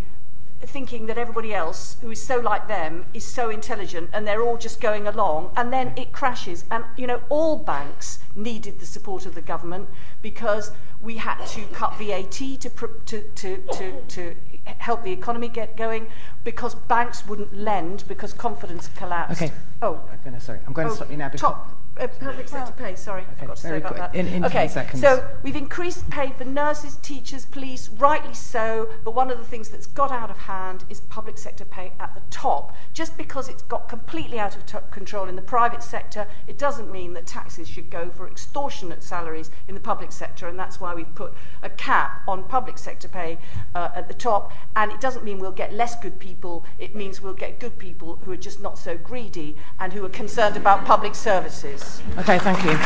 thinking that everybody else who is so like them is so intelligent and they're all just going along and then it crashes and you know all banks needed the support of the government because we had to cut VAT to to to to, to help the economy get going because banks wouldn't lend because confidence collapsed. Okay. Oh, I'm going to sorry. I'm going oh, to stop you now. Because top, uh, public sector pay, sorry, okay, forgot to say about quick. that. In, in okay, seconds. so we've increased pay for nurses, teachers, police, rightly so, but one of the things that's got out of hand is public sector pay at the top. Just because it's got completely out of t- control in the private sector, it doesn't mean that taxes should go for extortionate salaries in the public sector, and that's why we've put a cap on public sector pay uh, at the top, and it doesn't mean we'll get less good people, it means we'll get good people who are just not so greedy and who are concerned about public services. Okay, thank you.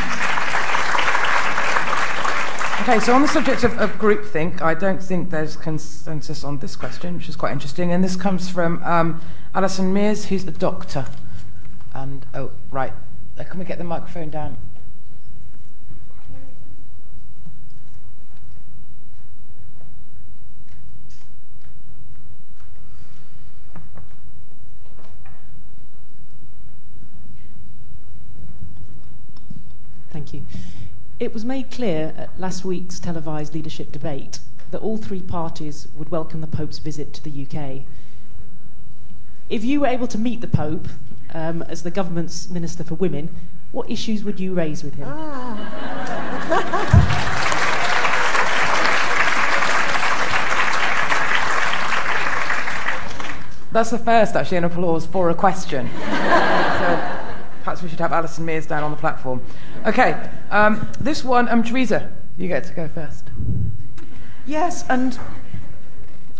Okay, so on the subject of, of groupthink, I don't think there's consensus on this question, which is quite interesting. And this comes from um, Alison Mears, who's the doctor. And, oh, right. Can we get the microphone down? Thank you. It was made clear at last week's televised leadership debate that all three parties would welcome the Pope's visit to the UK. If you were able to meet the Pope um, as the government's Minister for Women, what issues would you raise with him? Ah. That's the first, actually, an applause for a question. perhaps we should have Alison Mears down on the platform. Okay, um, this one, um, Theresa, you get to go first. Yes, and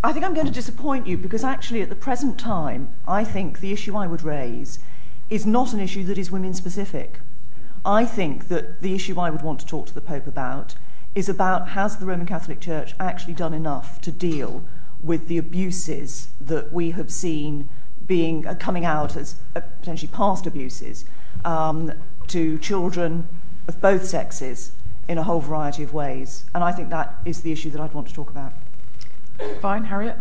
I think I'm going to disappoint you because actually, at the present time, I think the issue I would raise is not an issue that is women specific. I think that the issue I would want to talk to the Pope about is about has the Roman Catholic Church actually done enough to deal with the abuses that we have seen being uh, coming out as uh, potentially past abuses to children of both sexes in a whole variety of ways. And I think that is the issue that I'd want to talk about. Fine, Harriet.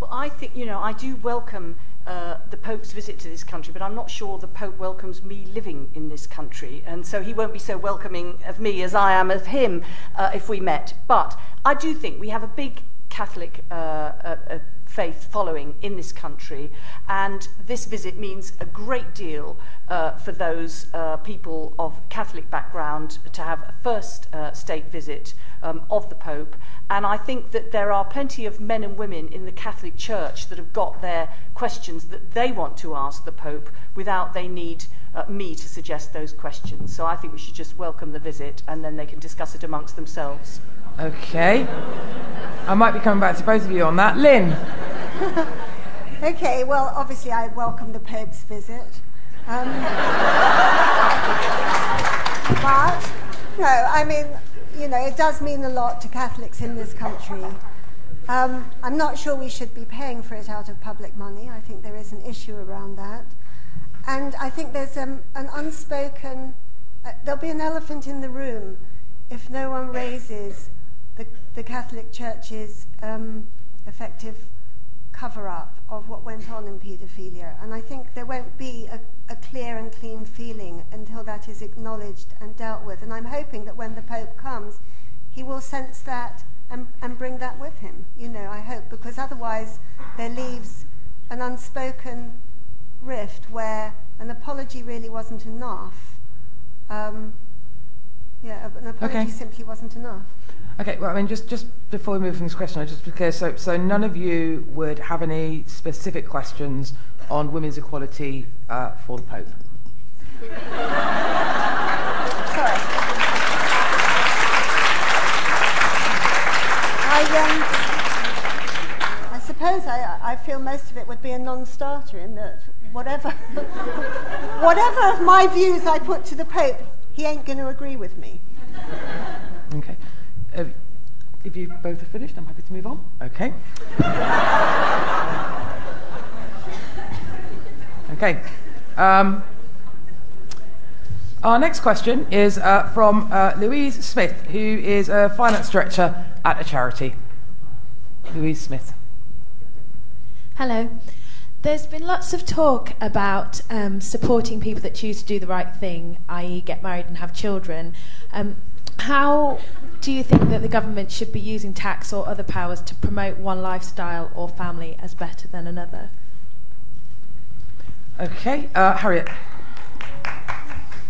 Well, I think, you know, I do welcome uh, the Pope's visit to this country, but I'm not sure the Pope welcomes me living in this country. And so he won't be so welcoming of me as I am of him uh, if we met. But I do think we have a big Catholic uh, uh, uh, faith following in this country, and this visit means a great deal uh, for those uh, people of Catholic background to have a first uh, state visit um, of the Pope. And I think that there are plenty of men and women in the Catholic Church that have got their questions that they want to ask the Pope without they need uh, me to suggest those questions. So I think we should just welcome the visit and then they can discuss it amongst themselves. Okay. I might be coming back to both of you on that. Lynne. okay, well, obviously, I welcome the Pope's visit. Um, but, no, I mean, you know, it does mean a lot to Catholics in this country. Um, I'm not sure we should be paying for it out of public money. I think there is an issue around that. And I think there's um, an unspoken, uh, there'll be an elephant in the room if no one raises the, the Catholic Church's um, effective cover up of what went on in paedophilia. And I think there won't be a, a clear and clean feeling until that is acknowledged and dealt with. And I'm hoping that when the Pope comes, he will sense that and, and bring that with him. You know, I hope, because otherwise there leaves an unspoken rift where an apology really wasn't enough. Um, yeah, an apology okay. simply wasn't enough. Okay, well, I mean, just, just before we move from this question, I just because so, so none of you would have any specific questions on women's equality uh, for the Pope. Sorry. I, um, I suppose I, I feel most of it would be a non-starter in that whatever, whatever of my views I put to the Pope, he ain't going to agree with me. Okay. Uh, if you both are finished, I'm happy to move on. Okay. okay. Um, our next question is uh, from uh, Louise Smith, who is a finance director at a charity. Louise Smith. Hello. There's been lots of talk about um, supporting people that choose to do the right thing, i.e., get married and have children. Um, how do you think that the government should be using tax or other powers to promote one lifestyle or family as better than another? Okay, uh, Harriet.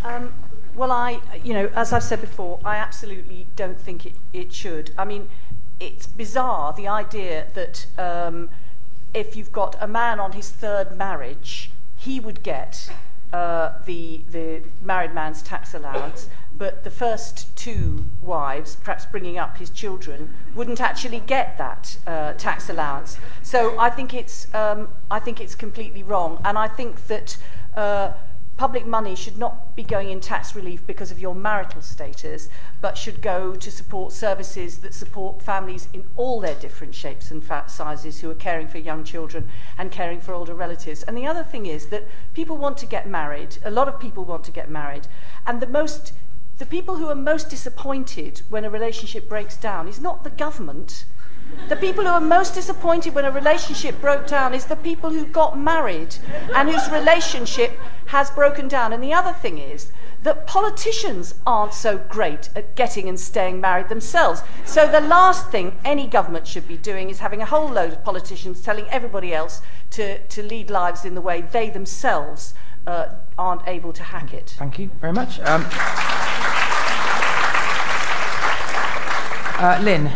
Um, well, I, you know, as I've said before, I absolutely don't think it, it should. I mean, it's bizarre the idea that um, if you've got a man on his third marriage, he would get uh, the, the married man's tax allowance, but the first two wives, perhaps bringing up his children, wouldn't actually get that uh, tax allowance. So I think it's, um, I think it's completely wrong. And I think that uh, public money should not be going in tax relief because of your marital status, but should go to support services that support families in all their different shapes and sizes who are caring for young children and caring for older relatives. And the other thing is that people want to get married. A lot of people want to get married. And the most the people who are most disappointed when a relationship breaks down is not the government. The people who are most disappointed when a relationship broke down is the people who got married and whose relationship has broken down. And the other thing is that politicians aren't so great at getting and staying married themselves. So the last thing any government should be doing is having a whole load of politicians telling everybody else to, to lead lives in the way they themselves uh, aren't able to hack it. Thank you very much. Um, uh, Lynne.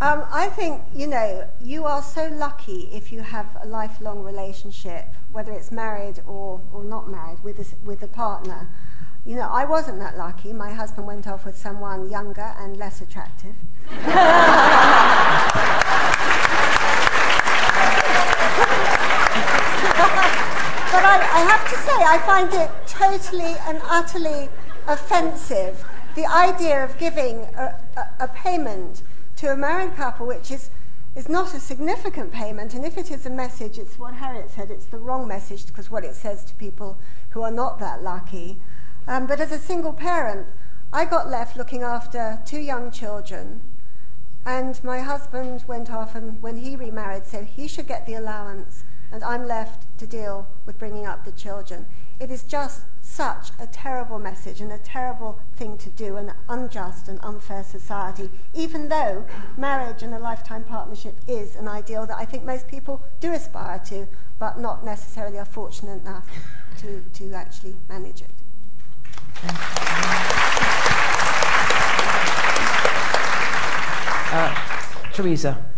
Um, I think, you know, you are so lucky if you have a lifelong relationship, whether it's married or, or not married, with a, with a partner. You know, I wasn't that lucky. My husband went off with someone younger and less attractive. but I, I have to say, I find it totally and utterly offensive the idea of giving a, a, a payment to a married couple, which is, is not a significant payment, and if it is a message, it's what Harriet said, it's the wrong message because what it says to people who are not that lucky. Um, but as a single parent, I got left looking after two young children, and my husband went off and when he remarried said he should get the allowance, and I'm left to deal with bringing up the children. It is just such a terrible message and a terrible thing to do, an unjust and unfair society, even though marriage and a lifetime partnership is an ideal that I think most people do aspire to, but not necessarily are fortunate enough to, to actually manage it. Uh, Theresa.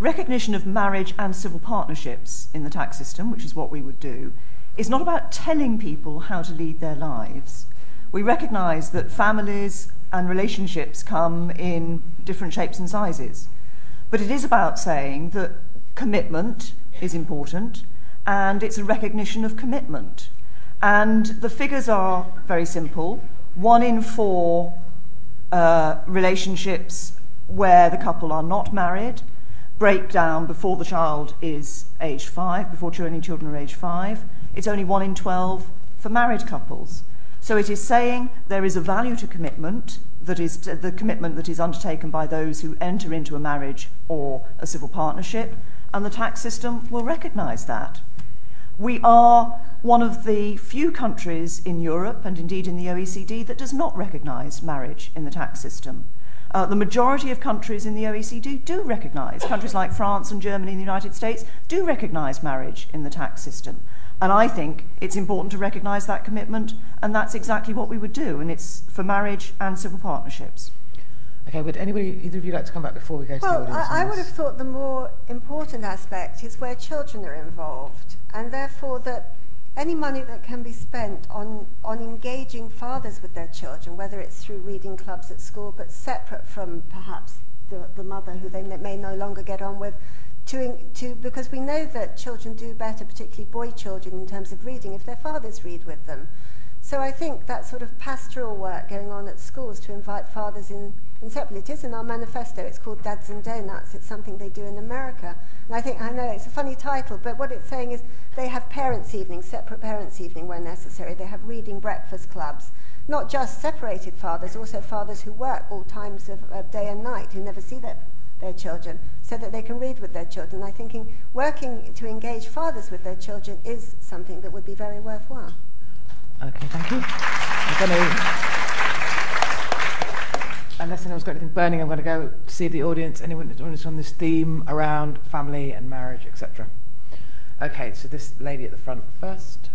Recognition of marriage and civil partnerships in the tax system, which is what we would do, is not about telling people how to lead their lives. We recognise that families and relationships come in different shapes and sizes. But it is about saying that commitment is important and it's a recognition of commitment. And the figures are very simple. One in four uh, relationships where the couple are not married break down before the child is age five, before any children are age five. It's only one in 12 for married couples. So it is saying there is a value to commitment, that is the commitment that is undertaken by those who enter into a marriage or a civil partnership, and the tax system will recognise that. We are one of the few countries in Europe and indeed in the OECD that does not recognise marriage in the tax system. Uh, the majority of countries in the OECD do recognise, countries like France and Germany and the United States do recognise marriage in the tax system. And I think it's important to recognise that commitment, and that's exactly what we would do, and it's for marriage and civil partnerships. Okay, would anybody, either of you like to come back before we go well, to the audience? I, I would have thought the more important aspect is where children are involved, and therefore that any money that can be spent on, on engaging fathers with their children, whether it's through reading clubs at school, but separate from perhaps the, the mother who they may no longer get on with, to, to, because we know that children do better, particularly boy children, in terms of reading, if their fathers read with them. So I think that sort of pastoral work going on at schools to invite fathers in, separately, it is in our manifesto, it's called Dads and Donuts, it's something they do in America. And I think, I know it's a funny title, but what it's saying is they have parents' evenings, separate parents' evening where necessary, they have reading breakfast clubs. Not just separated fathers, also fathers who work all times of, of day and night, who never see their, their children, so that they can read with their children. I think working to engage fathers with their children is something that would be very worthwhile. Okay, thank you. Unless anyone's got anything burning, I'm going to go see the audience. Anyone that's on this theme around family and marriage, etc. Okay, so this lady at the front first.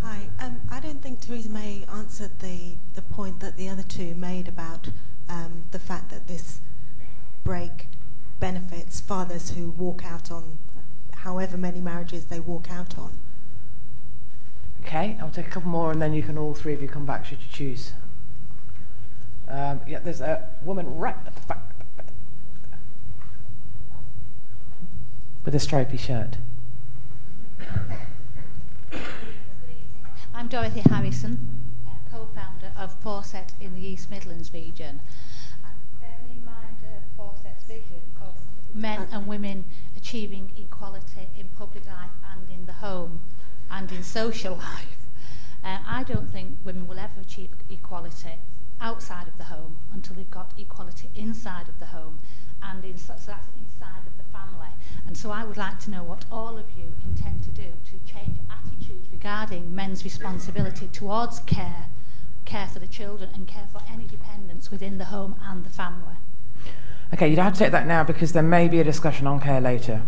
Hi, um, I don't think Theresa May answered the, the point that the other two made about um, the fact that this break benefits fathers who walk out on however many marriages they walk out on. Okay, I'll take a couple more and then you can all three of you come back should you choose. Um, yeah, there's a woman right at the back. With a stripy shirt. I'm Dorothy Harrison, co-founder of Fawcett in the East Midlands region. And bearing in mind uh, Fawcett's vision of men and women achieving equality in public life and in the home and in social life. Uh, I don't think women will ever achieve equality outside of the home until they've got equality inside of the home and in, so that's inside of the family. And so I would like to know what all of you intend to do to change attitudes regarding men's responsibility towards care, care for the children and care for any dependents within the home and the family. Okay, you don't have to take that now because there may be a discussion on care later.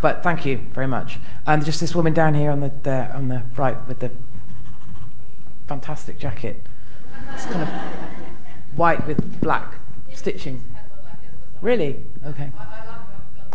But thank you very much. And just this woman down here on the, the on the right with the fantastic jacket. It's kind of white with black stitching. Really? Okay.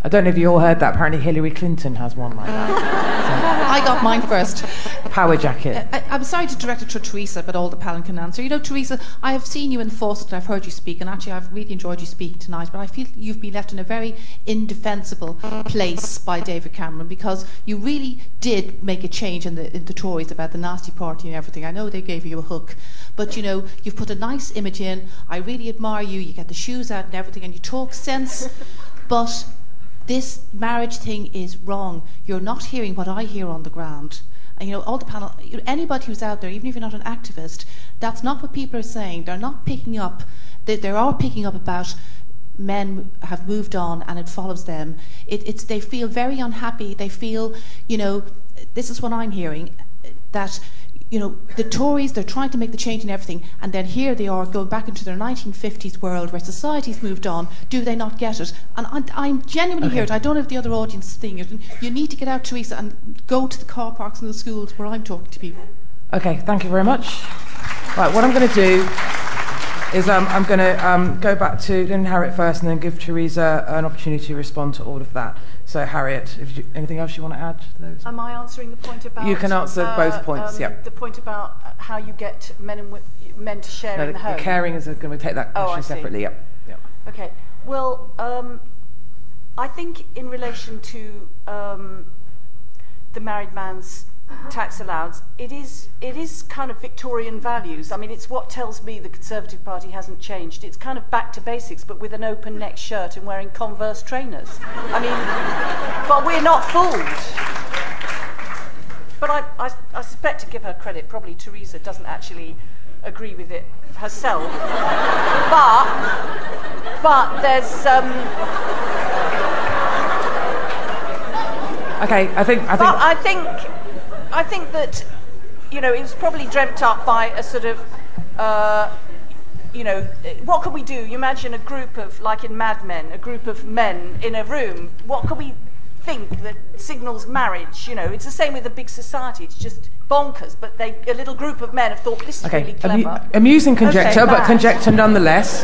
I don't know if you all heard that. Apparently, Hillary Clinton has one like that. I got mine first. Power jacket. Uh, uh, I, am sorry to direct it to Theresa, but all the panel can answer. You know, Theresa, I have seen you in Fawcett and I've heard you speak, and actually, I've really enjoyed you speaking tonight. But I feel you've been left in a very indefensible place by David Cameron because you really did make a change in the, in the Tories about the nasty party and everything. I know they gave you a hook, but you know, you've put a nice image in. I really admire you. You get the shoes out and everything, and you talk sense. But this marriage thing is wrong. You're not hearing what I hear on the ground. And you know, all the panel, anybody who's out there, even if you're not an activist, that's not what people are saying. They're not picking up. They, they are picking up about men have moved on and it follows them, it, it's, they feel very unhappy. They feel, you know, this is what I'm hearing, that you know, the Tories, they're trying to make the change in everything, and then here they are going back into their 1950s world where society's moved on. Do they not get it? And I'm, I'm genuinely Okay. here. I don't know if the other audience is seeing it. You need to get out, Theresa, and go to the car parks and the schools where I'm talking to people. Okay, thank you very much. Right, what I'm going to do is um, I'm going to um, go back to Lynne and Harriet first and then give Theresa an opportunity to respond to all of that. So, Harriet, if you, anything else you want to add to those? Am I answering the point about? You can answer both points, um, yep. The point about how you get men and men to share No, in the, the the home. caring is going to take that Oh, question see. separately. yeah. yep. Okay. Well, um, I think in relation to um, the married man's tax allowance, it is it is kind of Victorian values. I mean, it's what tells me the Conservative Party hasn't changed. It's kind of back to basics, but with an open neck shirt and wearing Converse trainers. I mean, but we're not fooled. But I, I, I suspect, to give her credit, probably Theresa doesn't actually agree with it herself. but, but there's, um, Okay, I think I think but I think, I think that, you know, it was probably dreamt up by a sort of, uh, you know, what could we do? You imagine a group of, like in Mad Men, a group of men in a room. What could we think that signals marriage? You know, it's the same with a big society. It's just bonkers. But they, a little group of men have thought this is okay. really amu- clever. amusing conjecture, Okay, but conjecture nonetheless.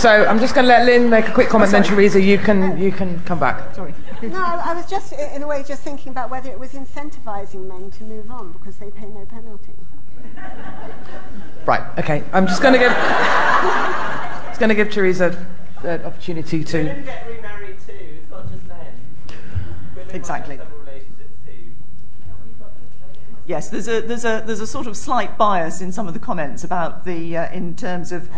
so I'm just going to let Lynne make a quick comment, then oh, Theresa, you can oh. you can come back. Sorry. No, I was just, in a way, just thinking about whether it was incentivising men to move on because they pay no penalty. Right. Okay. I'm just going to give just going to give Theresa the opportunity to. Women get remarried too. It's not just men. Women might Exactly. have several relationships too. Yes, there's a there's a there's a sort of slight bias in some of the comments about the uh, in terms of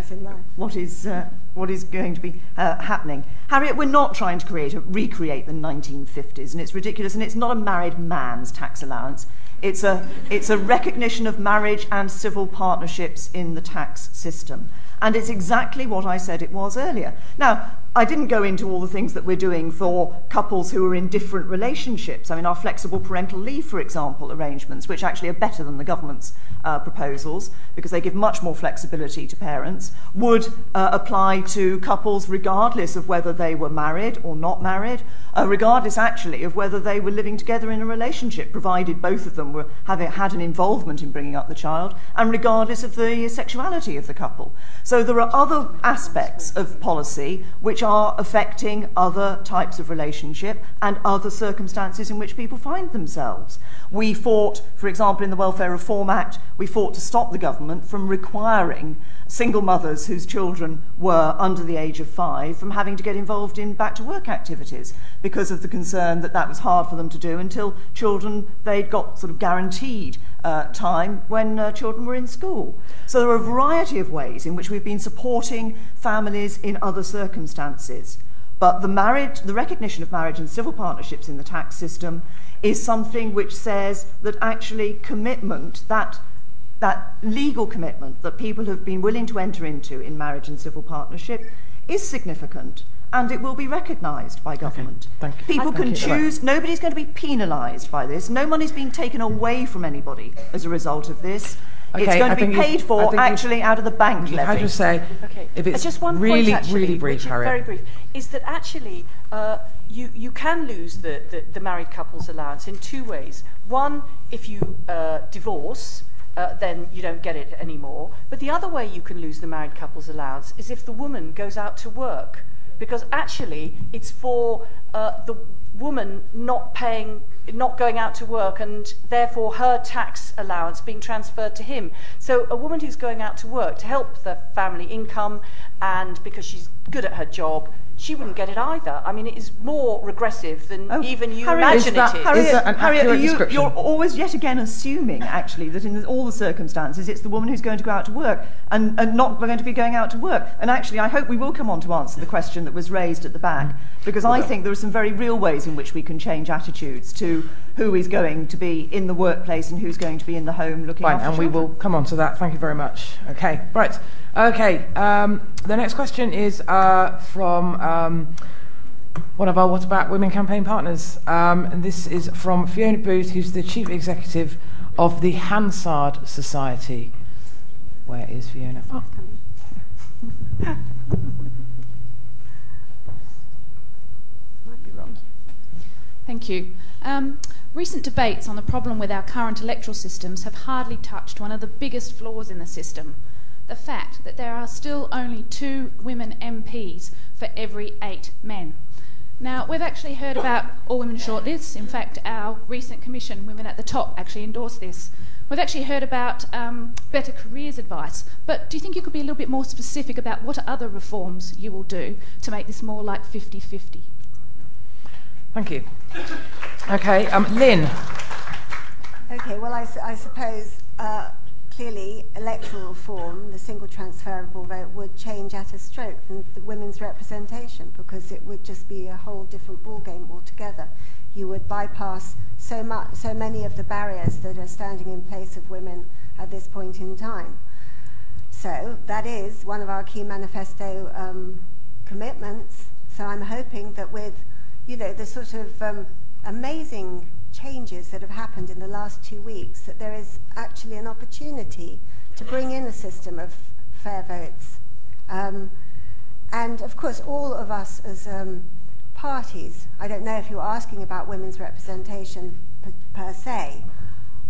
what is uh, what is going to be uh, happening. Harriet, we're not trying to create a, recreate the 1950s, and it's ridiculous, and it's not a married man's tax allowance. It's a it's a recognition of marriage and civil partnerships in the tax system. And it's exactly what I said it was earlier. Now, I didn't go into all the things that we're doing for couples who are in different relationships. I mean, our flexible parental leave, for example, arrangements, which actually are better than the government's uh, proposals because they give much more flexibility to parents, would uh, apply to couples regardless of whether they were married or not married, uh, regardless actually of whether they were living together in a relationship, provided both of them were having had an involvement in bringing up the child, and regardless of the sexuality of the couple. So there are other aspects of policy which are affecting other types of relationship and other circumstances in which people find themselves. We fought, for example, in the Welfare Reform Act, we fought to stop the government from requiring single mothers whose children were under the age of five from having to get involved in back to work activities because of the concern that that was hard for them to do until children they'd got sort of guaranteed uh, time when uh, children were in school. So there are a variety of ways in which we've been supporting families in other circumstances. But the marriage, the recognition of marriage and civil partnerships in the tax system is something which says that actually commitment, that that legal commitment that people have been willing to enter into in marriage and civil partnership is significant and it will be recognised by government. Thank you. People Thank can you. choose, nobody's going to be penalised by this, no money's being taken away from anybody as a result of this. it's going I to be paid for actually out of the bank you levy. had to say Okay. if Uh, it's just one really point, actually, really brief, Harriet. very brief, is that actually uh, you you can lose the, the, the married couple's allowance in two ways. One, if you uh, divorce. Uh, then you don't get it anymore. But the other way you can lose the married couple's allowance is if the woman goes out to work, because actually it's for uh, the woman not paying, not going out to work, and therefore her tax allowance being transferred to him. So a woman who's going out to work to help the family income, and because she's good at her job, she wouldn't get it either. I mean, it is more regressive than oh, even you Harriet, imagine it is. Harriet, an Harriet, accurate you, description? you're always yet again assuming, actually, that in all the circumstances it's the woman who's going to go out to work and, and not going to be going out to work. And actually, I hope we will come on to answer the question that was raised at the back, because I think there are some very real ways in which we can change attitudes to who is going to be in the workplace and who's going to be in the home looking Fine, after and we will come on to that. Thank you very much. Okay, right. Okay, um, the next question is uh, from um, one of our What About Women campaign partners. Um, and this is from Fiona Booth, who's the Chief Executive of the Hansard Society. Where is Fiona? Oh. Might be wrong. Thank you. Um, recent debates on the problem with our current electoral systems have hardly touched one of the biggest flaws in the system the fact that there are still only two women MPs for every eight men. Now, we've actually heard about all women shortlists. In fact, our recent commission, Women at the Top, actually endorsed this. We've actually heard about um, better careers advice, but do you think you could be a little bit more specific about what other reforms you will do to make this more like 50 50? Thank you. Okay, um, Lynne. Okay, well, I suppose uh, clearly electoral reform, the single transferable vote, would change at a stroke the, the women's representation because it would just be a whole different ballgame altogether. You would bypass so much, so many of the barriers that are standing in place of women at this point in time. So that is one of our key manifesto um, commitments. So I'm hoping that with, you know, the sort of um, amazing changes that have happened in the last two weeks, that there is actually an opportunity to bring in a system of fair votes. Um, and of course, all of us as um, parties, I don't know if you're asking about women's representation per, per se,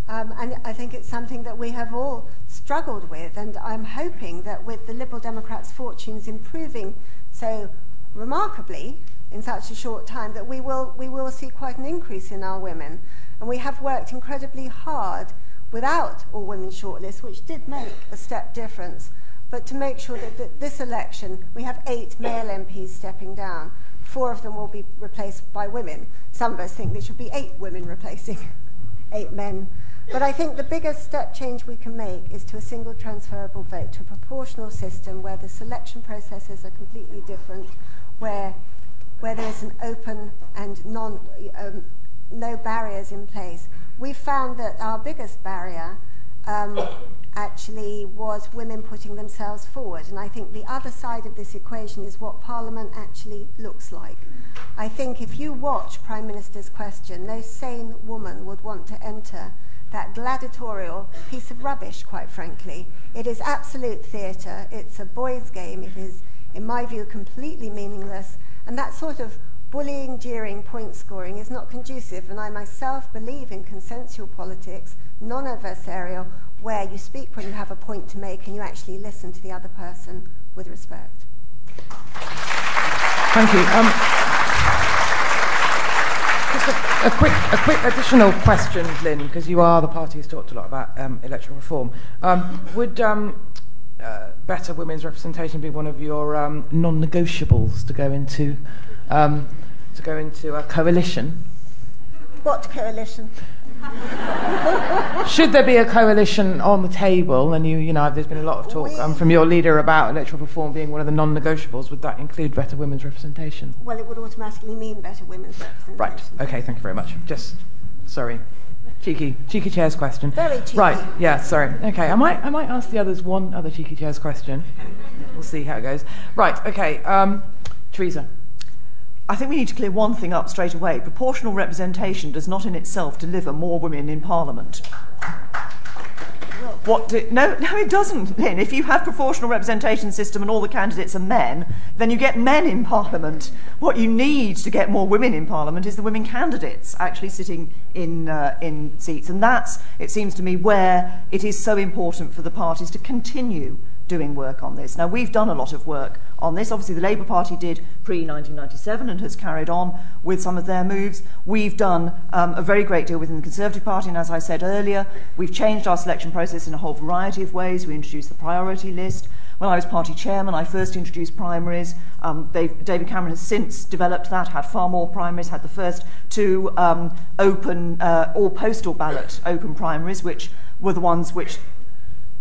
um, and I think it's something that we have all struggled with, and I'm hoping that with the Liberal Democrats' fortunes improving so remarkably in such a short time, that we will, we will see quite an increase in our women. And we have worked incredibly hard without all women shortlists, which did make a step difference, but to make sure that, that this election we have eight male MPs stepping down. Four of them will be replaced by women. Some of us think there should be eight women replacing eight men. But I think the biggest step change we can make is to a single transferable vote, to a proportional system where the selection processes are completely different, where, where there is an open and non, um, no barriers in place. We found that our biggest barrier um, actually was women putting themselves forward. And I think the other side of this equation is what Parliament actually looks like. I think if you watch Prime Minister's question, no sane woman would want to enter that gladiatorial piece of rubbish, quite frankly. It is absolute theatre, it's a boys' game, it is, in my view, completely meaningless, and that sort of bullying, jeering, point scoring is not conducive. And I myself believe in consensual politics, non adversarial, where you speak when you have a point to make and you actually listen to the other person with respect. Thank you. Um, just a, a quick, a quick additional question, Lynne, because you are the party who's talked a lot about um, electoral reform. Um, would um, uh, better women's representation be one of your um, non-negotiables to go into um, to go into a coalition? What coalition? Should there be a coalition on the table, and you, you know, there's been a lot of talk um, from your leader about electoral reform being one of the non-negotiables. Would that include better women's representation? Well, it would automatically mean better women's representation. Right. Okay. Thank you very much. Just sorry, cheeky, cheeky chairs question. Very cheeky. Right. Yeah. Sorry. Okay. I might, I might ask the others one other cheeky chairs question. We'll see how it goes. Right. Okay. Um, Theresa. I think we need to clear one thing up straight away. Proportional representation does not in itself deliver more women in Parliament. What do, no, no, it doesn't. Then, if you have proportional representation system and all the candidates are men, then you get men in Parliament. What you need to get more women in Parliament is the women candidates actually sitting in uh, in seats, and that's it seems to me where it is so important for the parties to continue doing work on this. Now, we've done a lot of work on this. Obviously, the Labour Party did pre 1997 and has carried on with some of their moves. We've done um, a very great deal within the Conservative Party, and as I said earlier, we've changed our selection process in a whole variety of ways. We introduced the priority list. When I was party chairman, I first introduced primaries. Um, David Cameron has since developed that, had far more primaries, had the first two um, open, uh, all postal ballot open primaries, which were the ones which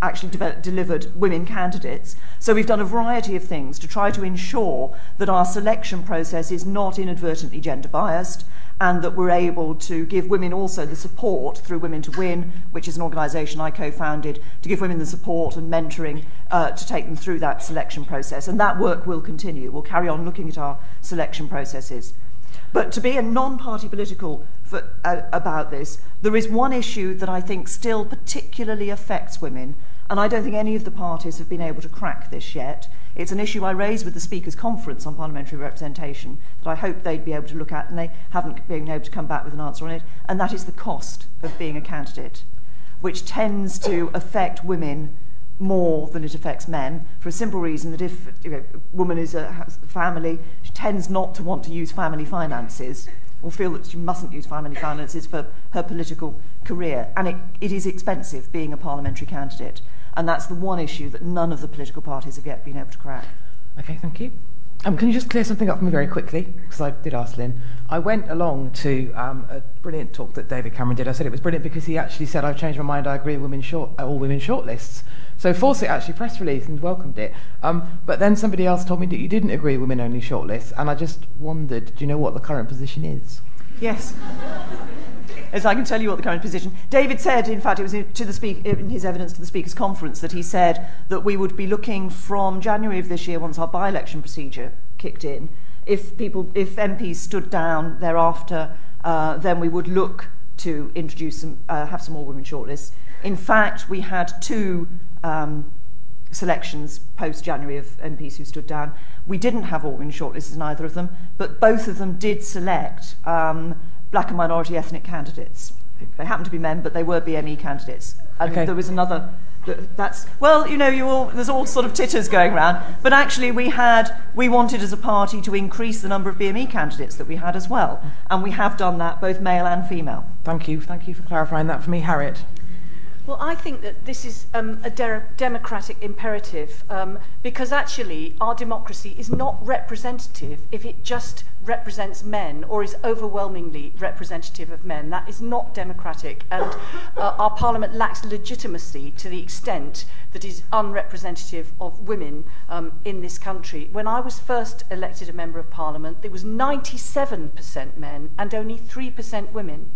actually developed, delivered women candidates. So we've done a variety of things to try to ensure that our selection process is not inadvertently gender biased and that we're able to give women also the support through Women to Win, which is an organisation I co founded, to give women the support and mentoring uh, to take them through that selection process. And that work will continue. We'll carry on looking at our selection processes. But to be a non party political for, uh, about this, there is one issue that I think still particularly affects women, and I don't think any of the parties have been able to crack this yet. It's an issue I raised with the Speakers' Conference on Parliamentary Representation that I hope they'd be able to look at, and they haven't been able to come back with an answer on it, and that is the cost of being a candidate, which tends to affect women more than it affects men for a simple reason that if you know, a woman is a family, she tends not to want to use family finances or feel that she mustn't use family finances for her political career. And it, it is expensive being a parliamentary candidate. And that's the one issue that none of the political parties have yet been able to crack. Okay, thank you. Um, can you just clear something up for me very quickly? Because I did ask Lynne. I went along to um, a brilliant talk that David Cameron did. I said it was brilliant because he actually said, I've changed my mind, I agree with women short, uh, all women shortlists. So Fawcett actually press released and welcomed it. Um, but then somebody else told me that you didn't agree with women only shortlists. And I just wondered, do you know what the current position is? Yes. As I can tell you what the current position. David said, in fact, it was to the speak, in his evidence to the Speakers' Conference that he said that we would be looking from January of this year, once our by-election procedure kicked in, if people, if MPs stood down thereafter, uh, then we would look to introduce some, uh, have some more women shortlists. In fact, we had two um, selections post January of MPs who stood down. We didn't have all women shortlists in either of them, but both of them did select um, black and minority ethnic candidates. They happened to be men, but they were BME candidates. And Okay. there was another. That's well, you know, you all, there's all sort of titters going around. But actually, we had we wanted as a party to increase the number of BME candidates that we had as well, and we have done that, both male and female. Thank you. Thank you for clarifying that for me, Harriet. Well, I think that this is um, a de- democratic imperative um, because actually our democracy is not representative if it just represents men or is overwhelmingly representative of men. That is not democratic, and uh, our parliament lacks legitimacy to the extent that is unrepresentative of women um, in this country. When I was first elected a member of parliament, there was 97% men and only 3% women.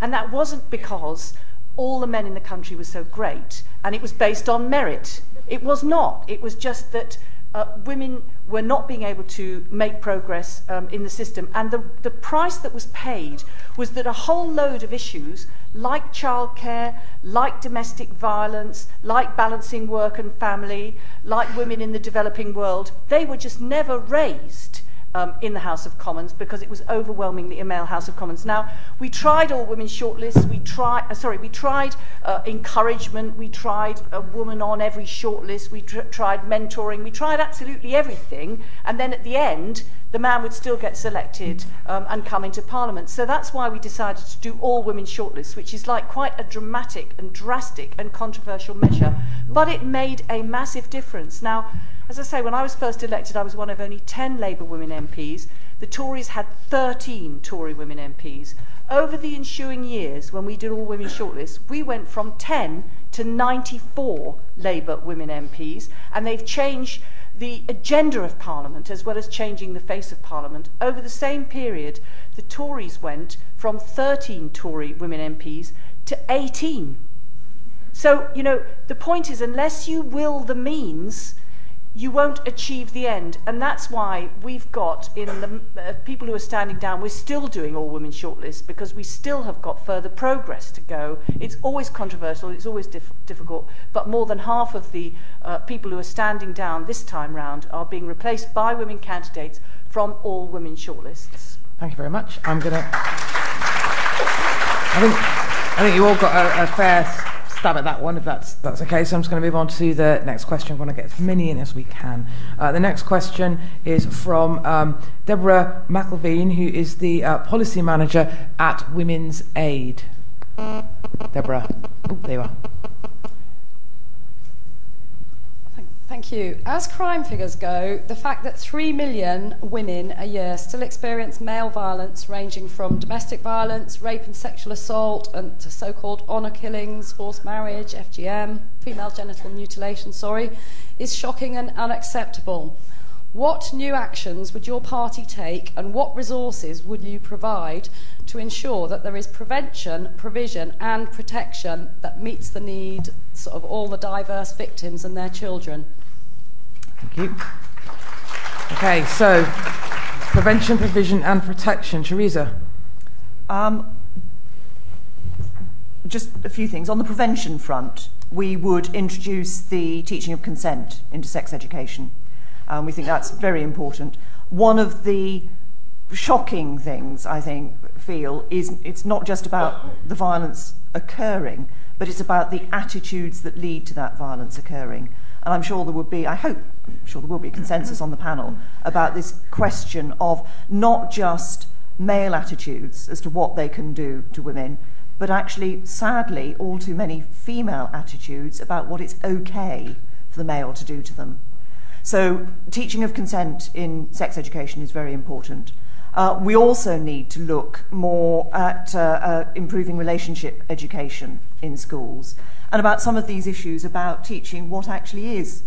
And that wasn't because all the men in the country were so great and it was based on merit. It was not. It was just that uh, women were not being able to make progress um, in the system. And the, the price that was paid was that a whole load of issues, like childcare, like domestic violence, like balancing work and family, like women in the developing world, they were just never raised um, in the House of Commons because it was overwhelmingly a male House of Commons. Now, we tried all women shortlists. We tried, uh, sorry, we tried uh, encouragement. We tried a woman on every shortlist. We tr- tried mentoring. We tried absolutely everything. And then at the end, the man would still get selected um, and come into Parliament. So that's why we decided to do all women shortlists, which is like quite a dramatic and drastic and controversial measure. But it made a massive difference. Now, as I say, when I was first elected, I was one of only 10 Labour women MPs. The Tories had 13 Tory women MPs. Over the ensuing years, when we did all women shortlists, we went from 10 to 94 Labour women MPs, and they've changed the agenda of Parliament as well as changing the face of Parliament. Over the same period, the Tories went from 13 Tory women MPs to 18. So, you know, the point is, unless you will the means, you won't achieve the end. And that's why we've got in the uh, people who are standing down, we're still doing all women shortlists because we still have got further progress to go. It's always controversial, it's always diff- difficult, but more than half of the uh, people who are standing down this time round are being replaced by women candidates from all women shortlists. Thank you very much. I'm going to. I think, I think you all got a, a fair stab at that one, if that's, that's okay. So I'm just going to move on to the next question. I want to get as many in as we can. Uh, the next question is from um, Deborah McIlveen, who is the uh, policy manager at Women's Aid. Deborah. Oh, there you are. Thank you. As crime figures go, the fact that 3 million women a year still experience male violence, ranging from domestic violence, rape and sexual assault, and to so called honour killings, forced marriage, FGM, female genital mutilation, sorry, is shocking and unacceptable. What new actions would your party take and what resources would you provide to ensure that there is prevention, provision, and protection that meets the needs of all the diverse victims and their children? Thank you. Okay, so prevention, provision, and protection. Theresa. Um, just a few things. On the prevention front, we would introduce the teaching of consent into sex education. Um, we think that's very important. One of the shocking things I think feel is it's not just about the violence occurring, but it's about the attitudes that lead to that violence occurring. And I'm sure there would be, I hope, I'm sure there will be consensus on the panel about this question of not just male attitudes as to what they can do to women, but actually, sadly, all too many female attitudes about what it's okay for the male to do to them. So, teaching of consent in sex education is very important. Uh, we also need to look more at uh, uh, improving relationship education in schools and about some of these issues about teaching what actually is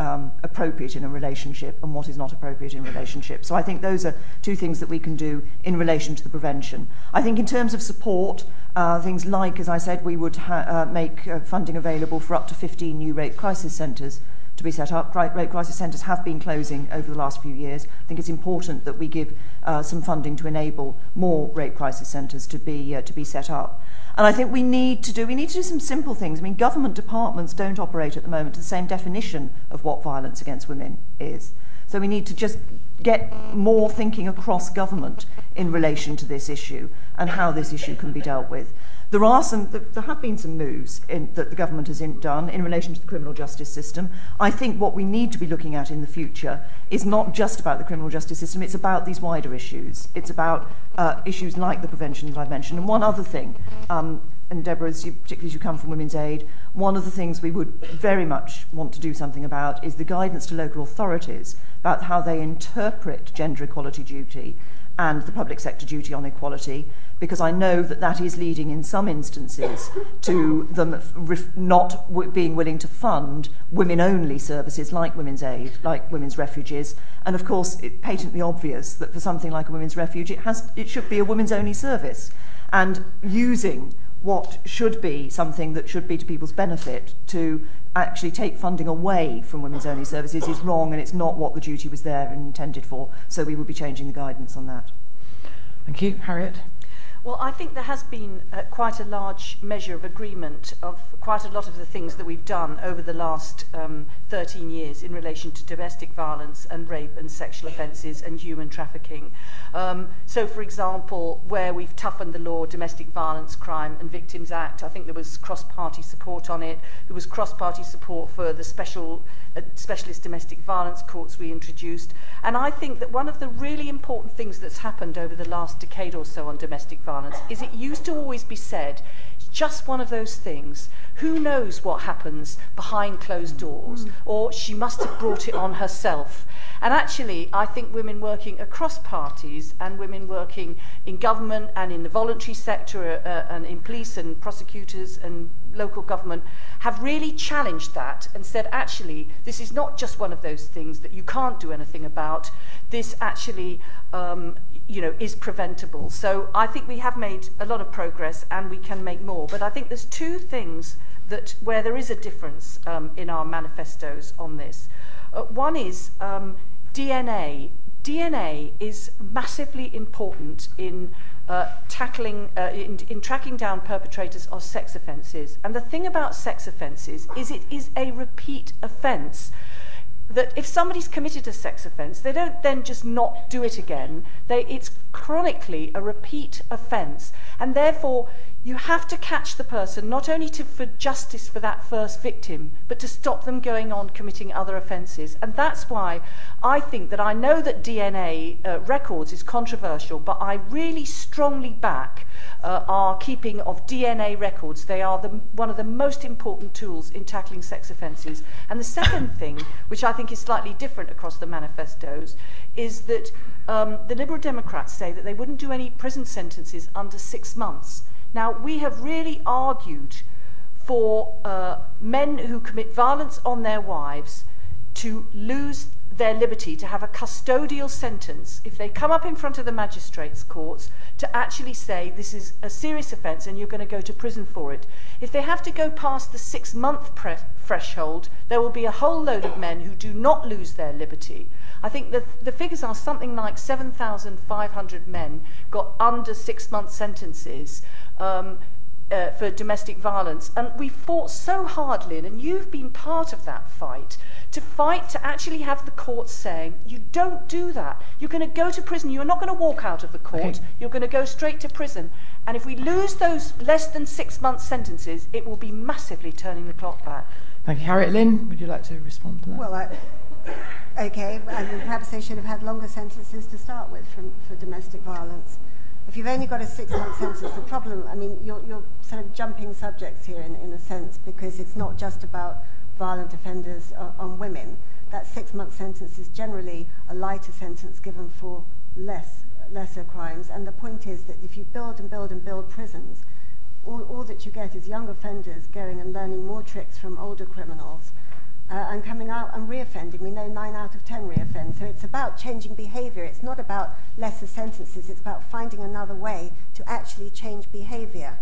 um, appropriate in a relationship and what is not appropriate in relationships. So I think those are two things that we can do in relation to the prevention. I think in terms of support, uh, things like, as I said, we would ha- uh, make uh, funding available for up to 15 new rape crisis centres to be set up. Rape crisis centres have been closing over the last few years. I think it's important that we give uh, some funding to enable more rape crisis centres to be uh, to be set up. And I think we need to do we need to do some simple things. I mean, government departments don't operate at the moment to the same definition of what violence against women is. So we need to just get more thinking across government in relation to this issue and how this issue can be dealt with. There have been some moves that the government has done in relation to the criminal justice system. I think what we need to be looking at in the future is not just about the criminal justice system, it's about these wider issues. It's about uh, issues like the prevention that I've mentioned. And one other thing, um, and Deborah, particularly as you come from Women's Aid, one of the things we would very much want to do something about is the guidance to local authorities about how they interpret gender equality duty and the public sector duty on equality, because I know that that is leading in some instances to them not being willing to fund women only services like Women's Aid, like Women's Refuges. And of course, it's patently obvious that for something like a Women's Refuge, it, has, it should be a women's only service. And using what should be something that should be to people's benefit to actually take funding away from women's only services is wrong and it's not what the duty was there and intended for. So we will be changing the guidance on that. Thank you. Harriet? Well, I think there has been uh, quite a large measure of agreement of quite a lot of the things that we've done over the last um, 13 years in relation to domestic violence and rape and sexual offences and human trafficking. Um, so, for example, where we've toughened the law, Domestic Violence Crime and Victims Act, I think there was cross party support on it. There was cross party support for the special uh, specialist domestic violence courts we introduced. And I think that one of the really important things that's happened over the last decade or so on domestic violence is it used to always be said just one of those things. Who knows what happens behind closed doors? Mm. Or she must have brought it on herself. And actually, I think women working across parties and women working in government and in the voluntary sector uh, and in police and prosecutors and local government have really challenged that and said, actually, this is not just one of those things that you can't do anything about. This actually, um, you know, is preventable. So I think we have made a lot of progress and we can make more. But I think there's two things that where there is a difference um, in our manifestos on this. Uh, one is um, DNA. DNA is massively important in uh, tackling, uh, in, in tracking down perpetrators of sex offences. And the thing about sex offences is it is a repeat offence that if somebody's committed a sex offence, they don't then just not do it again. They, it's chronically a repeat offence. And therefore, you have to catch the person not only to, for justice for that first victim, but to stop them going on committing other offences. And that's why I think that I know that DNA uh, records is controversial, but I really strongly back uh, our keeping of DNA records. They are the, one of the most important tools in tackling sex offences. And the second thing, which I think is slightly different across the manifestos, is that um, the Liberal Democrats say that they wouldn't do any prison sentences under six months. Now, we have really argued for uh, men who commit violence on their wives to lose their liberty to have a custodial sentence if they come up in front of the magistrates' courts to actually say this is a serious offence and you're going to go to prison for it. If they have to go past the six month pre- threshold, there will be a whole load of men who do not lose their liberty. I think the, the figures are something like 7,500 men got under six month sentences. Um, uh, for domestic violence. And we fought so hard, Lynne, and you've been part of that fight, to fight to actually have the courts saying, you don't do that. You're going to go to prison. You're not going to walk out of the court. Okay. You're going to go straight to prison. And if we lose those less than six month sentences, it will be massively turning the clock back. Thank you. Harriet Lynne, would you like to respond to that? Well, I, okay, I mean, perhaps they should have had longer sentences to start with from, for domestic violence. If you've only got a six month sentence, the problem, I mean, you're, you're sort of jumping subjects here in, in a sense because it's not just about violent offenders on, on women. That six month sentence is generally a lighter sentence given for less lesser crimes. And the point is that if you build and build and build prisons, all, all that you get is young offenders going and learning more tricks from older criminals uh, and coming out and reoffending. We know nine out of ten reoffend. So it's about changing behaviour. It's not about lesser sentences. It's about finding another way to actually change behaviour.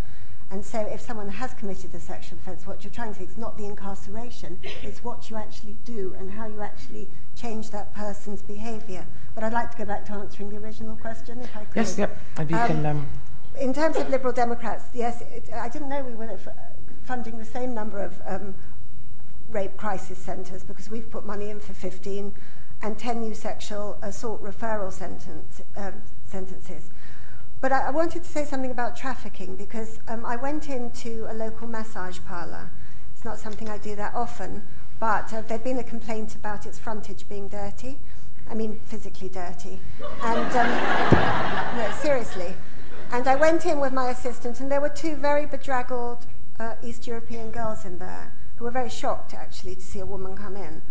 And so if someone has committed a sexual offence, what you're trying to say is not the incarceration, it's what you actually do and how you actually change that person's behaviour. But I'd like to go back to answering the original question, if I could. Yes, yep. If you um, can... Um... In terms of Liberal Democrats, yes, it, I didn't know we were funding the same number of um, rape crisis centres because we've put money in for 15 and 10 new sexual assault referral sentence, um, sentences. But I, I, wanted to say something about trafficking because um, I went into a local massage parlour. It's not something I do that often, but uh, there'd been a complaint about its frontage being dirty. I mean, physically dirty. And um, no, seriously. And I went in with my assistant, and there were two very bedraggled uh, East European girls in there who were very shocked actually to see a woman come in.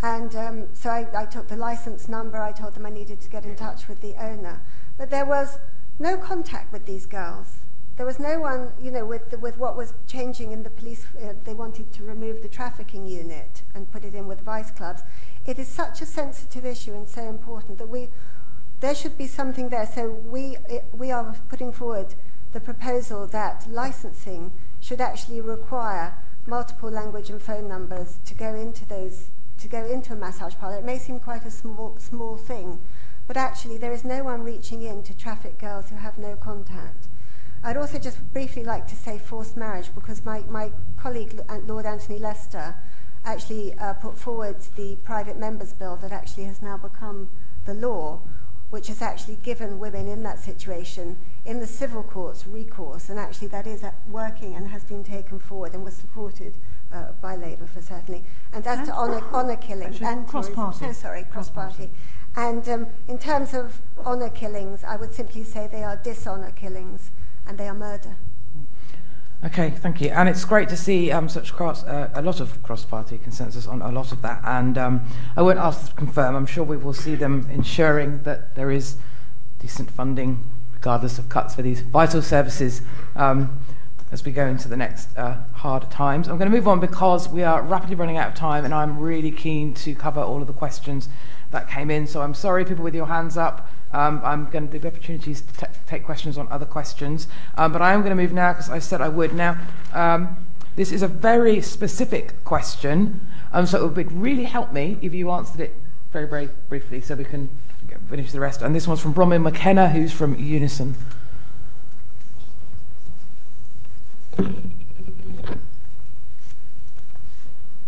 And um, so I, I took the license number, I told them I needed to get in touch with the owner. But there was no contact with these girls. There was no one, you know, with, the, with what was changing in the police. Uh, they wanted to remove the trafficking unit and put it in with vice clubs. It is such a sensitive issue and so important that we, there should be something there. So we, it, we are putting forward the proposal that licensing should actually require multiple language and phone numbers to go into those to go into a massage parlour. It may seem quite a small small thing, but actually there is no one reaching in to traffic girls who have no contact. I'd also just briefly like to say forced marriage because my, my colleague Lord Anthony Lester actually uh, put forward the private members bill that actually has now become the law, which has actually given women in that situation in the civil courts recourse, and actually that is working and has been taken forward and was supported uh, by Labour for certainly. And as and to honour, honour killings and cross party, so sorry, cross party. And um, in terms of honour killings, I would simply say they are dishonour killings and they are murder. Okay, thank you. And it's great to see um, such cross, uh, a lot of cross-party consensus on a lot of that. And um, I won't ask to confirm. I'm sure we will see them ensuring that there is decent funding, regardless of cuts for these vital services, um, as we go into the next uh, hard times. I'm going to move on because we are rapidly running out of time, and I'm really keen to cover all of the questions that came in. So I'm sorry, people with your hands up. Um, I'm going to give opportunities to t- take questions on other questions, um, but I am going to move now because I said I would. Now, um, this is a very specific question, um, so it would really help me if you answered it very, very briefly so we can finish the rest. And this one's from Bronwyn McKenna, who's from Unison.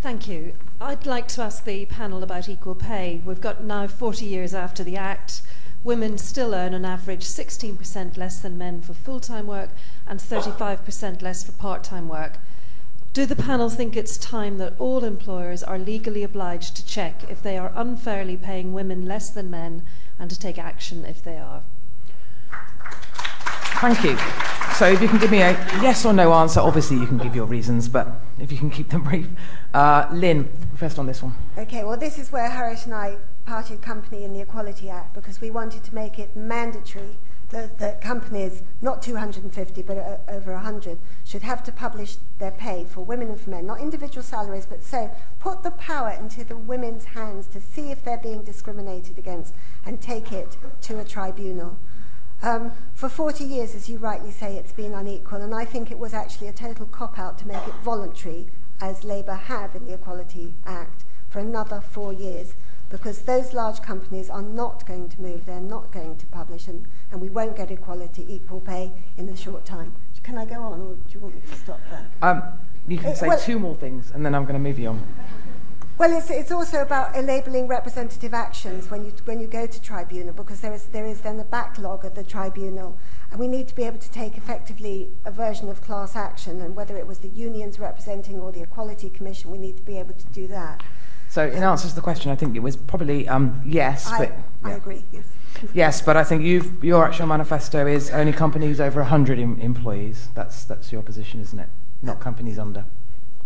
Thank you. I'd like to ask the panel about equal pay. We've got now 40 years after the Act. Women still earn on average 16% less than men for full time work and 35% less for part time work. Do the panel think it's time that all employers are legally obliged to check if they are unfairly paying women less than men and to take action if they are? Thank you. So, if you can give me a yes or no answer, obviously you can give your reasons, but if you can keep them brief. Uh, Lynne, first on this one. Okay, well, this is where Harriet and I parted company in the Equality Act because we wanted to make it mandatory that, that companies, not 250 but uh, over 100, should have to publish their pay for women and for men, not individual salaries, but so put the power into the women's hands to see if they're being discriminated against and take it to a tribunal. Um, for 40 years, as you rightly say, it's been unequal, and I think it was actually a total cop out to make it voluntary, as Labour have in the Equality Act, for another four years because those large companies are not going to move, they're not going to publish, and, and we won't get equality, equal pay in the short time. Can I go on, or do you want me to stop there? Um, you can Uh, say well- two more things, and then I'm going to move you on. Well, it's, it's also about enabling representative actions when you, when you go to tribunal, because there is, there is then a backlog at the tribunal, and we need to be able to take effectively a version of class action, and whether it was the unions representing or the Equality Commission, we need to be able to do that. So, in answer to the question, I think it was probably um, yes, I, but I agree, yes. yes, but I think you've, your actual manifesto is only companies over 100 em- employees. That's that's your position, isn't it? Not companies under.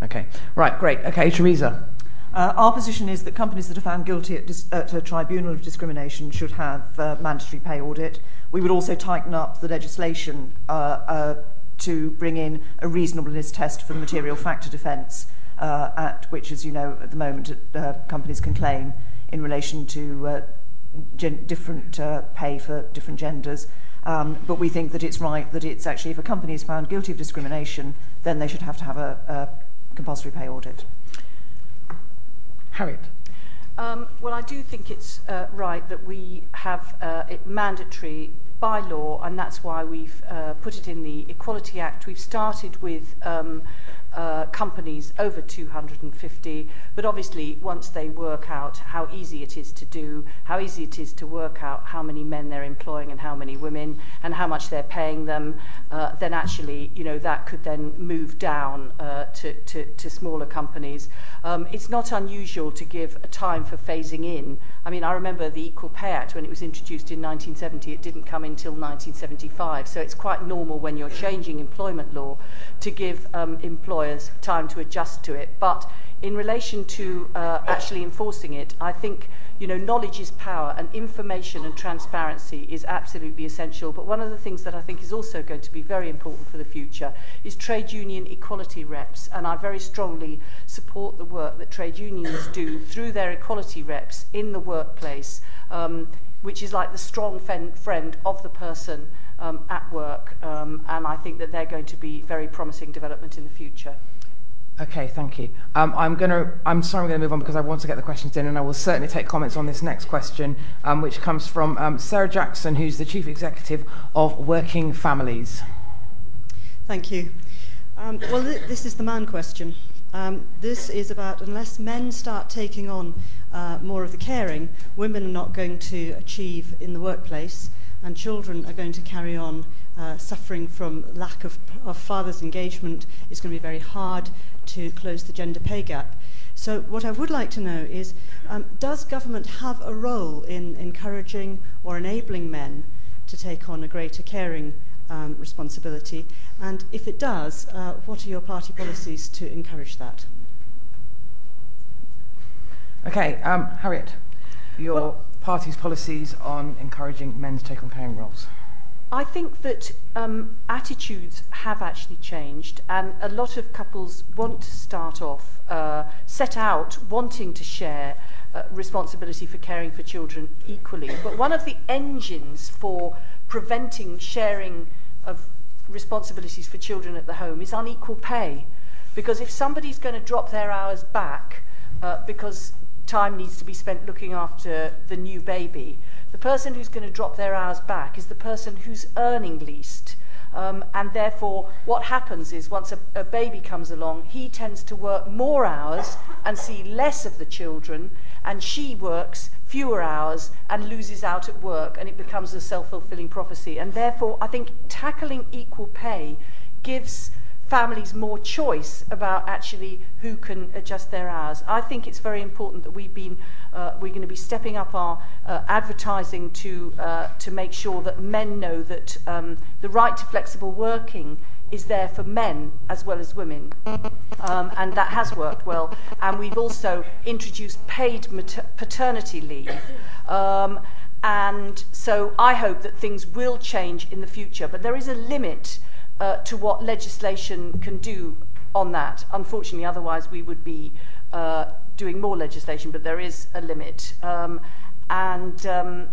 Okay, right, great. Okay, Theresa. Uh, our position is that companies that are found guilty at, dis- at a tribunal of discrimination should have uh, mandatory pay audit. We would also tighten up the legislation uh, uh, to bring in a reasonableness test for the material factor defence, uh, at which, as you know, at the moment uh, companies can claim in relation to uh, gen- different uh, pay for different genders. Um, but we think that it's right that it's actually, if a company is found guilty of discrimination, then they should have to have a, a compulsory pay audit. Harriet. Um, well, I do think it's uh, right that we have uh, it mandatory by law, and that's why we've uh, put it in the Equality Act. We've started with um, uh, companies over 250, but obviously, once they work out how easy it is to do, how easy it is to work out how many men they're employing and how many women, and how much they're paying them, uh, then actually, you know, that could then move down uh, to, to, to smaller companies. Um, it's not unusual to give a time for phasing in. I mean, I remember the Equal Pay Act when it was introduced in 1970. It didn't come until 1975. So it's quite normal when you're changing employment law to give um, employers time to adjust to it. But in relation to uh, actually enforcing it, I think you know, knowledge is power and information and transparency is absolutely essential. But one of the things that I think is also going to be very important for the future is trade union equality reps. And I very strongly support the work that trade unions do through their equality reps in the workplace, um, which is like the strong friend of the person um, at work. Um, and I think that they're going to be very promising development in the future. Okay, thank you. Um, I'm going to. I'm sorry, I'm going to move on because I want to get the questions in, and I will certainly take comments on this next question, um, which comes from um, Sarah Jackson, who's the chief executive of Working Families. Thank you. Um, well, th- this is the man question. Um, this is about unless men start taking on uh, more of the caring, women are not going to achieve in the workplace, and children are going to carry on uh, suffering from lack of, of father's engagement. It's going to be very hard to close the gender pay gap. So, what I would like to know is um, does government have a role in encouraging or enabling men to take on a greater caring um, responsibility? And if it does, uh, what are your party policies to encourage that? Okay, um, Harriet, your party's policies on encouraging men to take on caring roles. I think that um, attitudes have actually changed, and a lot of couples want to start off, uh, set out wanting to share uh, responsibility for caring for children equally. But one of the engines for preventing sharing of responsibilities for children at the home is unequal pay. Because if somebody's going to drop their hours back uh, because time needs to be spent looking after the new baby, the person who's going to drop their hours back is the person who's earning least. Um, and therefore, what happens is once a, a baby comes along, he tends to work more hours and see less of the children, and she works fewer hours and loses out at work, and it becomes a self fulfilling prophecy. And therefore, I think tackling equal pay gives families more choice about actually who can adjust their hours. I think it's very important that we've been, uh, we're going to be stepping up our uh, advertising to, uh, to make sure that men know that um, the right to flexible working is there for men as well as women. Um, and that has worked well. And we've also introduced paid mater- paternity leave. Um, and so I hope that things will change in the future. But there is a limit uh, to what legislation can do on that. Unfortunately, otherwise we would be uh, doing more legislation, but there is a limit. Um, and um,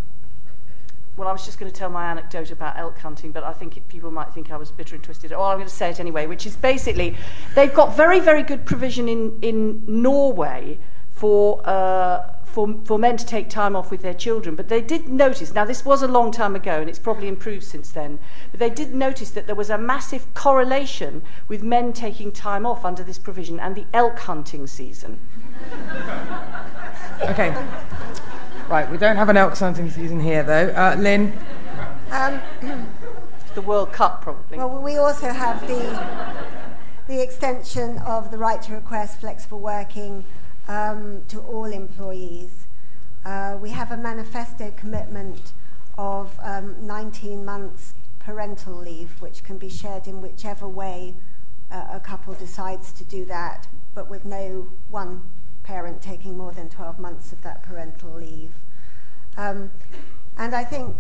well, I was just going to tell my anecdote about elk hunting, but I think it, people might think I was bitter and twisted. Oh, I'm going to say it anyway, which is basically they've got very, very good provision in, in Norway for, uh, for, for men to take time off with their children. But they did notice, now this was a long time ago and it's probably improved since then, but they did notice that there was a massive correlation with men taking time off under this provision and the elk hunting season. Okay. Right, we don't have an elk hunting season here, though. Uh, Lynne? Um, the World Cup, probably. Well, we also have the, the extension of the right to request flexible working um, to all employees. Uh, we have a manifesto commitment of um, 19 months parental leave, which can be shared in whichever way uh, a couple decides to do that, but with no one parent taking more than 12 months of that parental leave. Um, and I think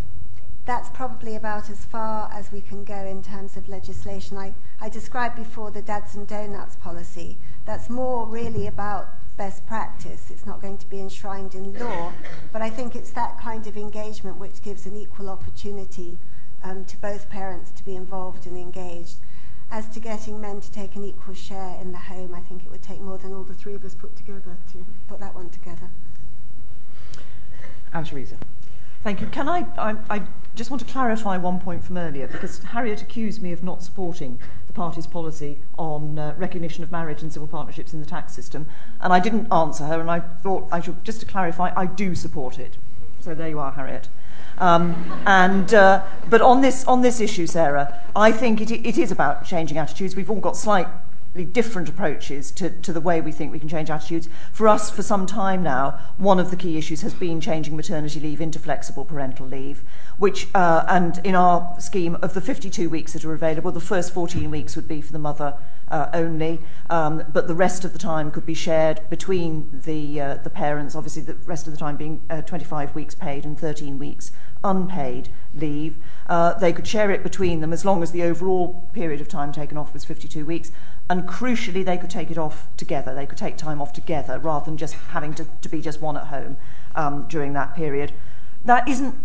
that's probably about as far as we can go in terms of legislation. I, I described before the dads and donuts policy. That's more really about best practice. It's not going to be enshrined in law, but I think it's that kind of engagement which gives an equal opportunity um, to both parents to be involved and engaged. As to getting men to take an equal share in the home, I think it would take more than all the three of us put together to put that one together. And Theresa. Thank you. Can I, I, I just want to clarify one point from earlier because Harriet accused me of not supporting the party's policy on uh, recognition of marriage and civil partnerships in the tax system, and I didn't answer her, and I thought I should just to clarify, I do support it. So there you are, Harriet. Um, and uh, but on this on this issue, Sarah, I think it, it is about changing attitudes. We've all got slight different approaches to, to the way we think we can change attitudes. For us, for some time now, one of the key issues has been changing maternity leave into flexible parental leave, which, uh, and in our scheme of the 52 weeks that are available, the first 14 weeks would be for the mother uh, only, um, but the rest of the time could be shared between the, uh, the parents, obviously the rest of the time being uh, 25 weeks paid and 13 weeks unpaid leave. Uh, they could share it between them as long as the overall period of time taken off was 52 weeks. And crucially, they could take it off together. They could take time off together rather than just having to, to be just one at home um, during that period. That isn't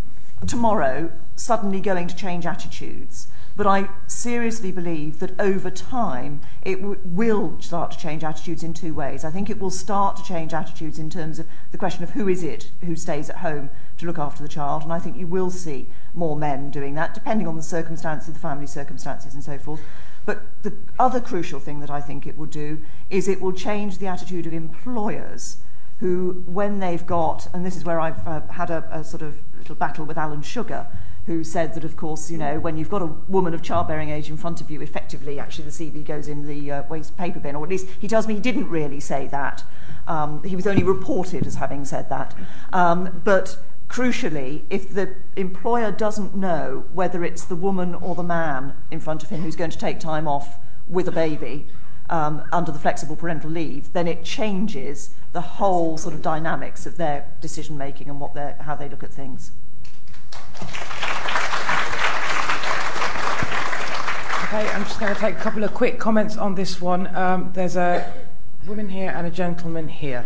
tomorrow suddenly going to change attitudes. But I seriously believe that over time it w- will start to change attitudes in two ways. I think it will start to change attitudes in terms of the question of who is it who stays at home to look after the child, and I think you will see more men doing that, depending on the circumstances, the family circumstances, and so forth. But the other crucial thing that I think it will do is it will change the attitude of employers who, when they've got, and this is where I've uh, had a, a sort of little battle with Alan Sugar, who said that, of course, you know, when you've got a woman of childbearing age in front of you, effectively, actually, the CV goes in the uh, waste paper bin, or at least he tells me he didn't really say that. Um, he was only reported as having said that. Um, but crucially, if the employer doesn't know whether it's the woman or the man in front of him who's going to take time off with a baby um, under the flexible parental leave, then it changes the whole sort of dynamics of their decision making and what how they look at things. Okay, I'm just going to take a couple of quick comments on this one. Um, there's a woman here and a gentleman here.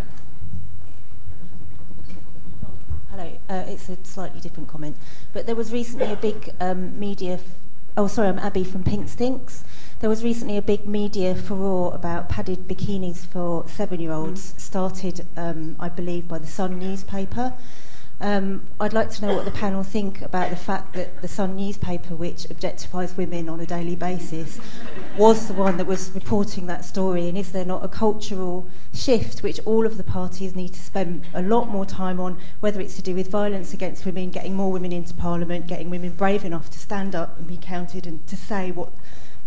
hello. Uh, it's a slightly different comment. But there was recently a big um, media... F- oh, sorry, I'm Abby from Pink Stinks. There was recently a big media furore about padded bikinis for seven-year-olds, mm. started, um, I believe, by the Sun newspaper. Um, I'd like to know what the panel think about the fact that the Sun newspaper, which objectifies women on a daily basis, was the one that was reporting that story. And is there not a cultural shift which all of the parties need to spend a lot more time on, whether it's to do with violence against women, getting more women into Parliament, getting women brave enough to stand up and be counted and to say what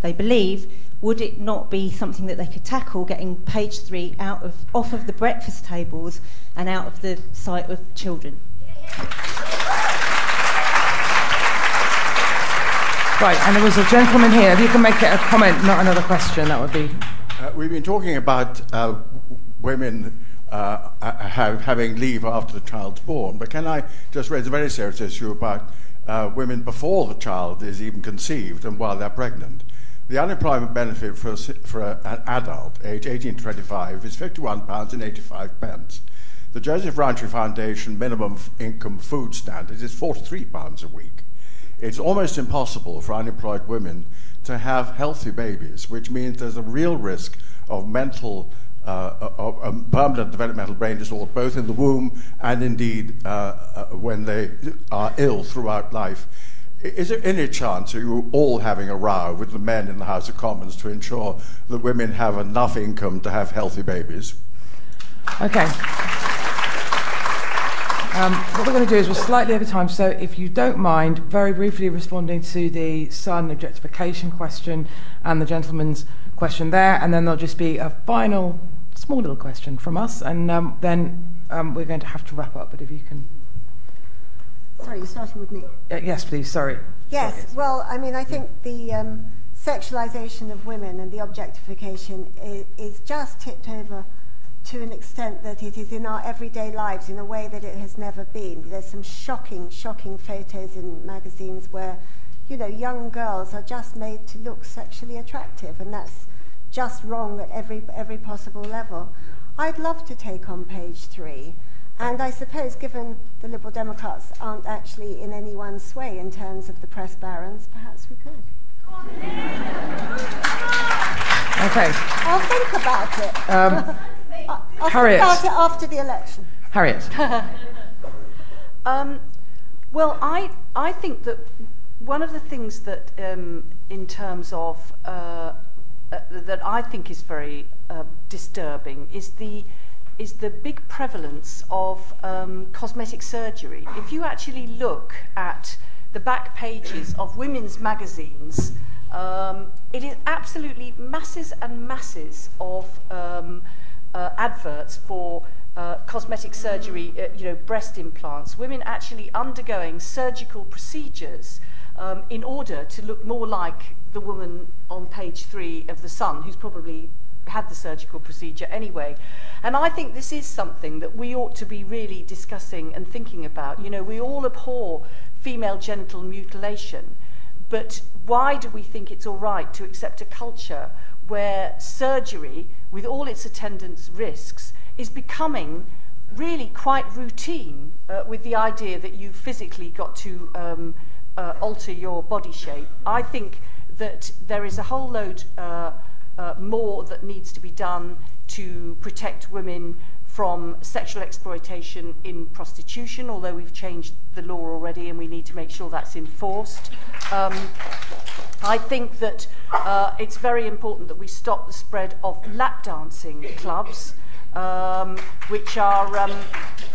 they believe, would it not be something that they could tackle, getting page three out of off of the breakfast tables and out of the sight of children? Right, and there was a gentleman here. If you can make it a comment, not another question, that would be. Uh, we've been talking about uh, women uh, have, having leave after the child's born. But can I just raise a very serious issue about uh, women before the child is even conceived and while they're pregnant? The unemployment benefit for, a, for a, an adult, aged 18 to 25, is £51.85. The Joseph Rowntree Foundation minimum income food standard is £43 a week. It's almost impossible for unemployed women to have healthy babies, which means there's a real risk of mental uh, of um, permanent developmental brain disorder, both in the womb and indeed uh, uh, when they are ill throughout life. Is there any chance of you all having a row with the men in the House of Commons to ensure that women have enough income to have healthy babies? Okay. Um, what we're going to do is we're slightly over time, so if you don't mind, very briefly responding to the Sun objectification question and the gentleman's question there, and then there'll just be a final small little question from us, and um, then um, we're going to have to wrap up. But if you can. Sorry, you're starting with me. Uh, yes, please. Sorry. Yes. Sorry. Well, I mean, I think the um, sexualization of women and the objectification is, is just tipped over to an extent that it is in our everyday lives in a way that it has never been. There's some shocking, shocking photos in magazines where, you know, young girls are just made to look sexually attractive, and that's just wrong at every, every possible level. I'd love to take on page three. And I suppose, given the Liberal Democrats aren't actually in anyone's sway in terms of the press barons, perhaps we could. Okay. I'll think about it. Um, I'll Harriet. think about it after the election. Harriet. um, well, I, I think that one of the things that, um, in terms of uh, uh, that I think is very uh, disturbing is the is the big prevalence of um, cosmetic surgery. If you actually look at the back pages of women's magazines, um, it is absolutely masses and masses of um, uh, adverts for uh, cosmetic surgery, uh, you know, breast implants, women actually undergoing surgical procedures um, in order to look more like the woman on page three of The Sun, who's probably had the surgical procedure anyway. And I think this is something that we ought to be really discussing and thinking about. You know, we all abhor female genital mutilation, but why do we think it's all right to accept a culture where surgery, with all its attendant risks, is becoming really quite routine uh, with the idea that you physically got to um, uh, alter your body shape? I think that there is a whole load uh, uh, more that needs to be done to protect women from sexual exploitation in prostitution, although we've changed the law already and we need to make sure that's enforced. Um, I think that uh, it's very important that we stop the spread of lap dancing clubs um, which are, um,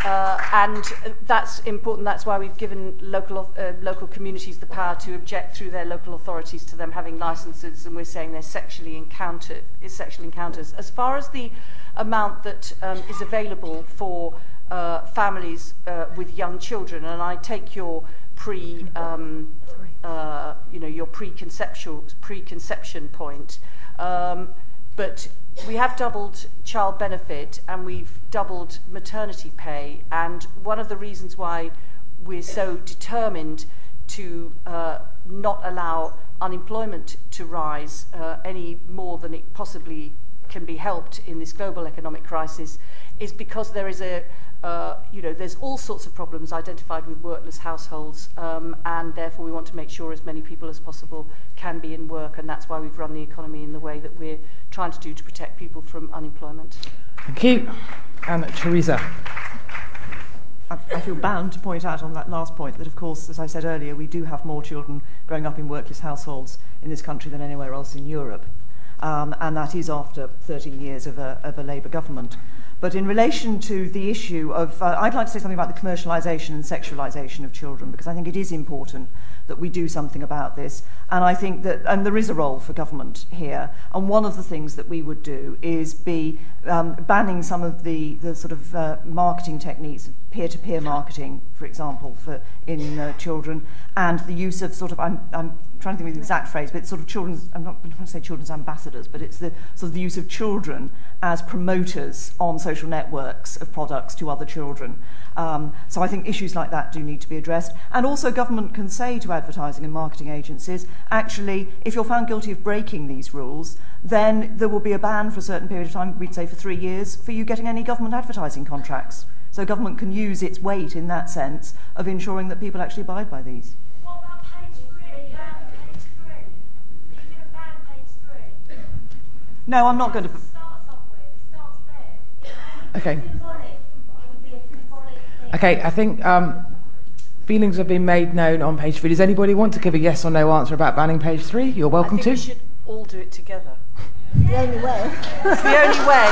uh, and that's important. That's why we've given local, uh, local communities the power to object through their local authorities to them having licenses, and we're saying they're sexually encountered, is sexual encounters. As far as the amount that um, is available for uh, families uh, with young children, and I take your pre, um, uh, you know, your preconceptual preconception point, um, but we have doubled child benefit and we've doubled maternity pay. And one of the reasons why we're so determined to uh, not allow unemployment to rise uh, any more than it possibly can be helped in this global economic crisis is because there is a, uh, you know, there's all sorts of problems identified with workless households, um, and therefore we want to make sure as many people as possible can be in work, and that's why we've run the economy in the way that we're trying to do to protect people from unemployment. Thank you. And Theresa. I feel bound to point out on that last point that, of course, as I said earlier, we do have more children growing up in workless households in this country than anywhere else in Europe. Um, and that is after 13 years of a, of a Labour government. But in relation to the issue of, uh, I'd like to say something about the commercialisation and sexualisation of children, because I think it is important that we do something about this. And I think that, and there is a role for government here. And one of the things that we would do is be um, banning some of the, the sort of uh, marketing techniques, peer-to-peer marketing, for example, for in uh, children, and the use of sort of, I'm, I'm trying to think of the exact phrase, but it's sort of children's, I'm not going to say children's ambassadors, but it's the sort of the use of children as promoters on social networks of products to other children. Um, so I think issues like that do need to be addressed. And also, government can say to advertising and marketing agencies, actually, if you're found guilty of breaking these rules, then there will be a ban for a certain period of time, we'd say for three years, for you getting any government advertising contracts. So government can use its weight in that sense of ensuring that people actually abide by these. No, I'm not going to. Okay. Okay, I think um, feelings have been made known on page three. Does anybody want to give a yes or no answer about banning page three? You're welcome I think to. we should all do it together. The only way. It's the only way.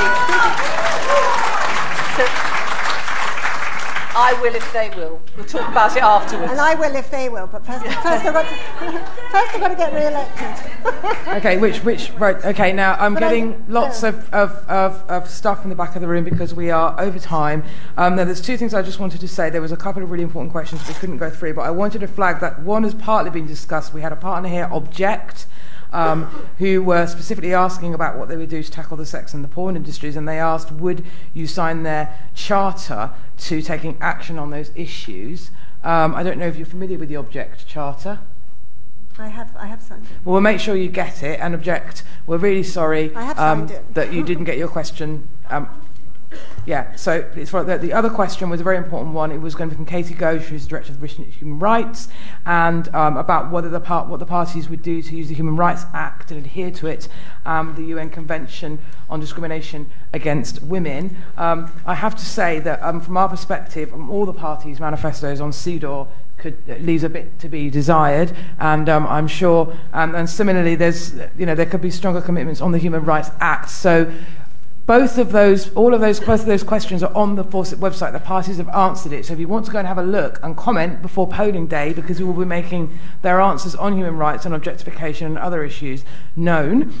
so, I will if they will. We'll talk about it afterwards. And I will if they will, but first, first, I've, got to, first I've got to get re-elected. okay, which which right? Okay, now I'm But I- getting lots no. of, of, of, of stuff in the back of the room because we are over time. Um, now, there's two things I just wanted to say. There was a couple of really important questions we couldn't go through, but I wanted to flag that one has partly been discussed. We had a partner here, Object. Um, who were specifically asking about what they would do to tackle the sex and the porn industries, and they asked, would you sign their charter to taking action on those issues? Um, I don't know if you're familiar with the Object Charter. I have, I have signed it. Well, we'll make sure you get it and object. We're really sorry um, that you didn't get your question. Um, yeah, so the, the other question was a very important one. It was going to be from Katie Ghose, who's the director of the British Human Rights, and um, about whether the part, what the parties would do to use the Human Rights Act and adhere to it, um, the UN Convention on Discrimination Against Women. Um, I have to say that um, from our perspective, um, all the parties' manifestos on CEDAW could uh, leaves a bit to be desired, and um, I'm sure. And, and similarly, there's you know there could be stronger commitments on the Human Rights Act. So. Both of those, all of those, both of those questions are on the Fawcett website. The parties have answered it. So if you want to go and have a look and comment before polling day, because we will be making their answers on human rights and objectification and other issues known.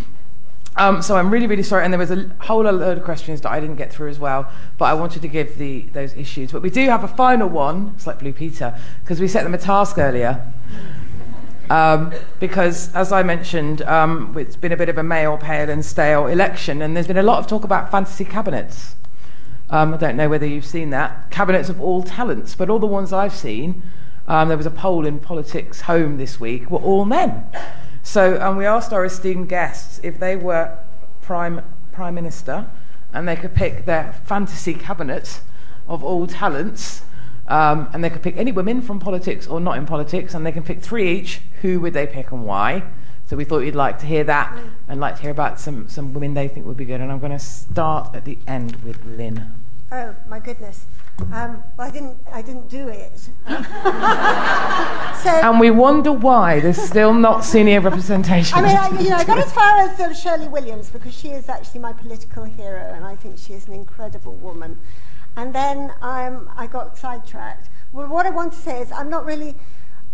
Um, so I'm really, really sorry. And there was a whole load of questions that I didn't get through as well, but I wanted to give the, those issues. But we do have a final one. It's like Blue Peter, because we set them a task earlier. Um, because, as I mentioned, um, it's been a bit of a male, pale, and stale election, and there's been a lot of talk about fantasy cabinets. Um, I don't know whether you've seen that. Cabinets of all talents, but all the ones I've seen, um, there was a poll in Politics Home this week, were all men. So, and we asked our esteemed guests if they were prime prime minister and they could pick their fantasy cabinet of all talents, um, and they could pick any women from politics or not in politics, and they can pick three each. Who would they pick and why? So we thought you'd like to hear that and like to hear about some, some women they think would be good. And I'm going to start at the end with Lynne. Oh my goodness. Um, well, I didn't. I didn't do it. so And we wonder why there's still not senior representation. I mean, I, you know, I got as far as uh, Shirley Williams because she is actually my political hero, and I think she is an incredible woman. And then um, I got sidetracked. Well, what I want to say is, I'm not really,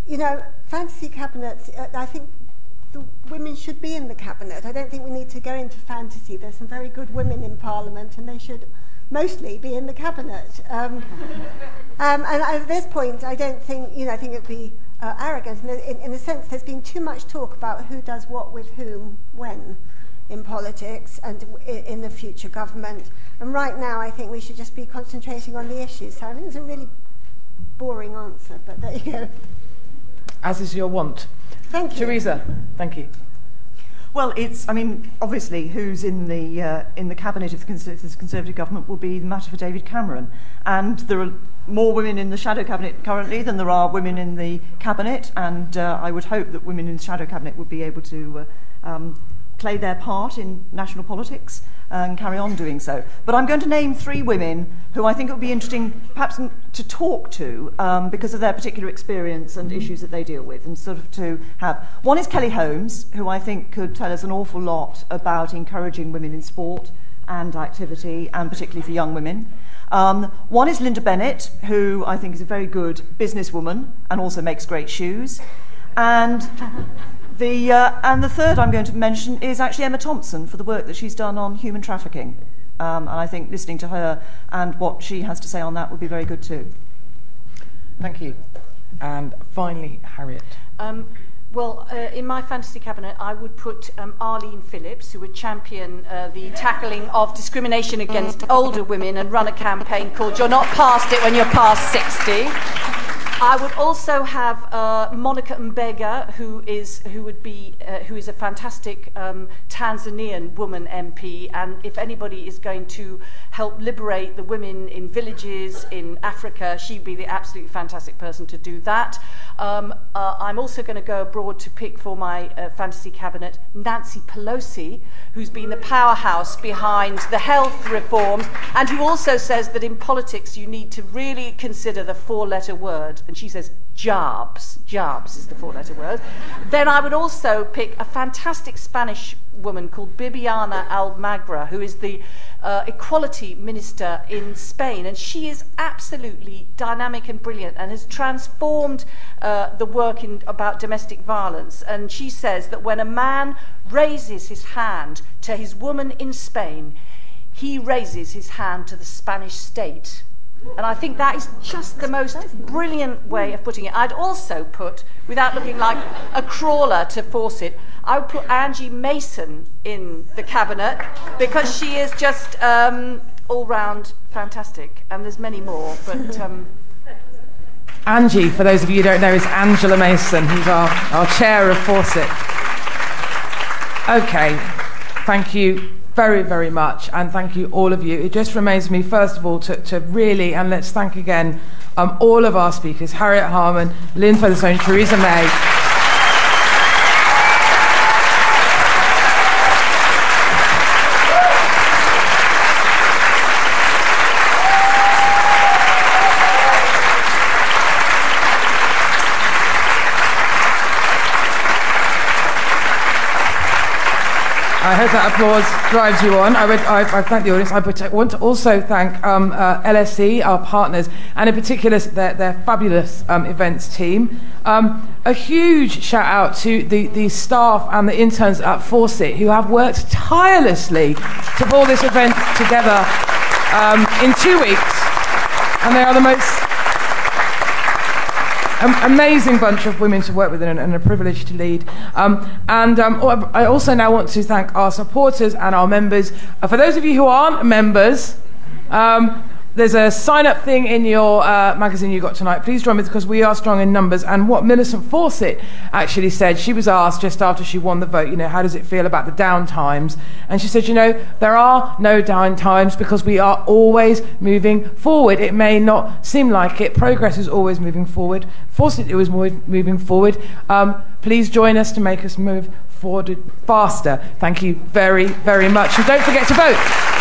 you know, fantasy cabinets. Uh, I think the women should be in the cabinet. I don't think we need to go into fantasy. There's some very good women in Parliament, and they should mostly be in the cabinet. Um, um, and at this point, I don't think, you know, I think it would be uh, arrogant. In, in, in a sense, there's been too much talk about who does what with whom, when, in politics and in, in the future government. And right now, I think we should just be concentrating on the issues. So I think it's a really boring answer, but there you go. As is your want. Thank you. Theresa, thank you. Well, it's, I mean, obviously, who's in the, uh, in the cabinet of the Cons- if this Conservative government will be the matter for David Cameron. And there are more women in the shadow cabinet currently than there are women in the cabinet, and uh, I would hope that women in the shadow cabinet would be able to uh, um, play their part in national politics and carry on doing so. But I'm going to name three women who I think it would be interesting perhaps to talk to um, because of their particular experience and issues that they deal with, and sort of to have. One is Kelly Holmes, who I think could tell us an awful lot about encouraging women in sport and activity, and particularly for young women. Um, one is Linda Bennett, who I think is a very good businesswoman and also makes great shoes. And the, uh, and the third I'm going to mention is actually Emma Thompson for the work that she's done on human trafficking. Um, and I think listening to her and what she has to say on that would be very good too. Thank you. And finally, Harriet. Um, Well, uh, in my fantasy cabinet, I would put um, Arlene Phillips, who would champion uh, the tackling of discrimination against older women and run a campaign called You're Not Past It When You're Past 60. I would also have uh, Monica Mbega, who is who would be uh, who is a fantastic um, Tanzanian woman MP, and if anybody is going to help liberate the women in villages in Africa, she'd be the absolutely fantastic person to do that. Um, uh, I'm also going to go abroad to pick for my uh, fantasy cabinet Nancy Pelosi, who's been the powerhouse behind the health reforms, and who also says that in politics you need to really consider the four-letter word and she says jobs, jobs is the four letter word, then I would also pick a fantastic Spanish woman called Bibiana Almagro, who is the uh, equality minister in Spain. And she is absolutely dynamic and brilliant and has transformed uh, the work in, about domestic violence. And she says that when a man raises his hand to his woman in Spain, he raises his hand to the Spanish state. And I think that is just the most brilliant way of putting it. I'd also put, without looking like a crawler to Fawcett, I would put Angie Mason in the cabinet because she is just um, all round fantastic. And there's many more, but. Um, Angie, for those of you who don't know, is Angela Mason, who's our, our chair of Fawcett. Okay, thank you very, very much, and thank you, all of you. It just remains me, first of all, to, to really, and let's thank again um, all of our speakers Harriet Harman, Lynne Featherstone, Theresa May. I hope that applause drives you on. I, would, I, I thank the audience. I want to also thank um, uh, LSE, our partners, and in particular their, their fabulous um, events team. Um, a huge shout out to the, the staff and the interns at Fawcett who have worked tirelessly to pull this event together um, in two weeks. And they are the most amazing bunch of women to work with and, and a privilege to lead. Um, and um, oh, I also now want to thank our supporters and our members. Uh, for those of you who aren't members, um, there's a sign up thing in your uh, magazine you got tonight. Please join me because we are strong in numbers. And what Millicent Fawcett actually said, she was asked just after she won the vote, you know, how does it feel about the down times? And she said, you know, there are no down times because we are always moving forward. It may not seem like it, progress is always moving forward. Fawcett is always moving forward. Um, please join us to make us move forward faster. Thank you very, very much. And don't forget to vote.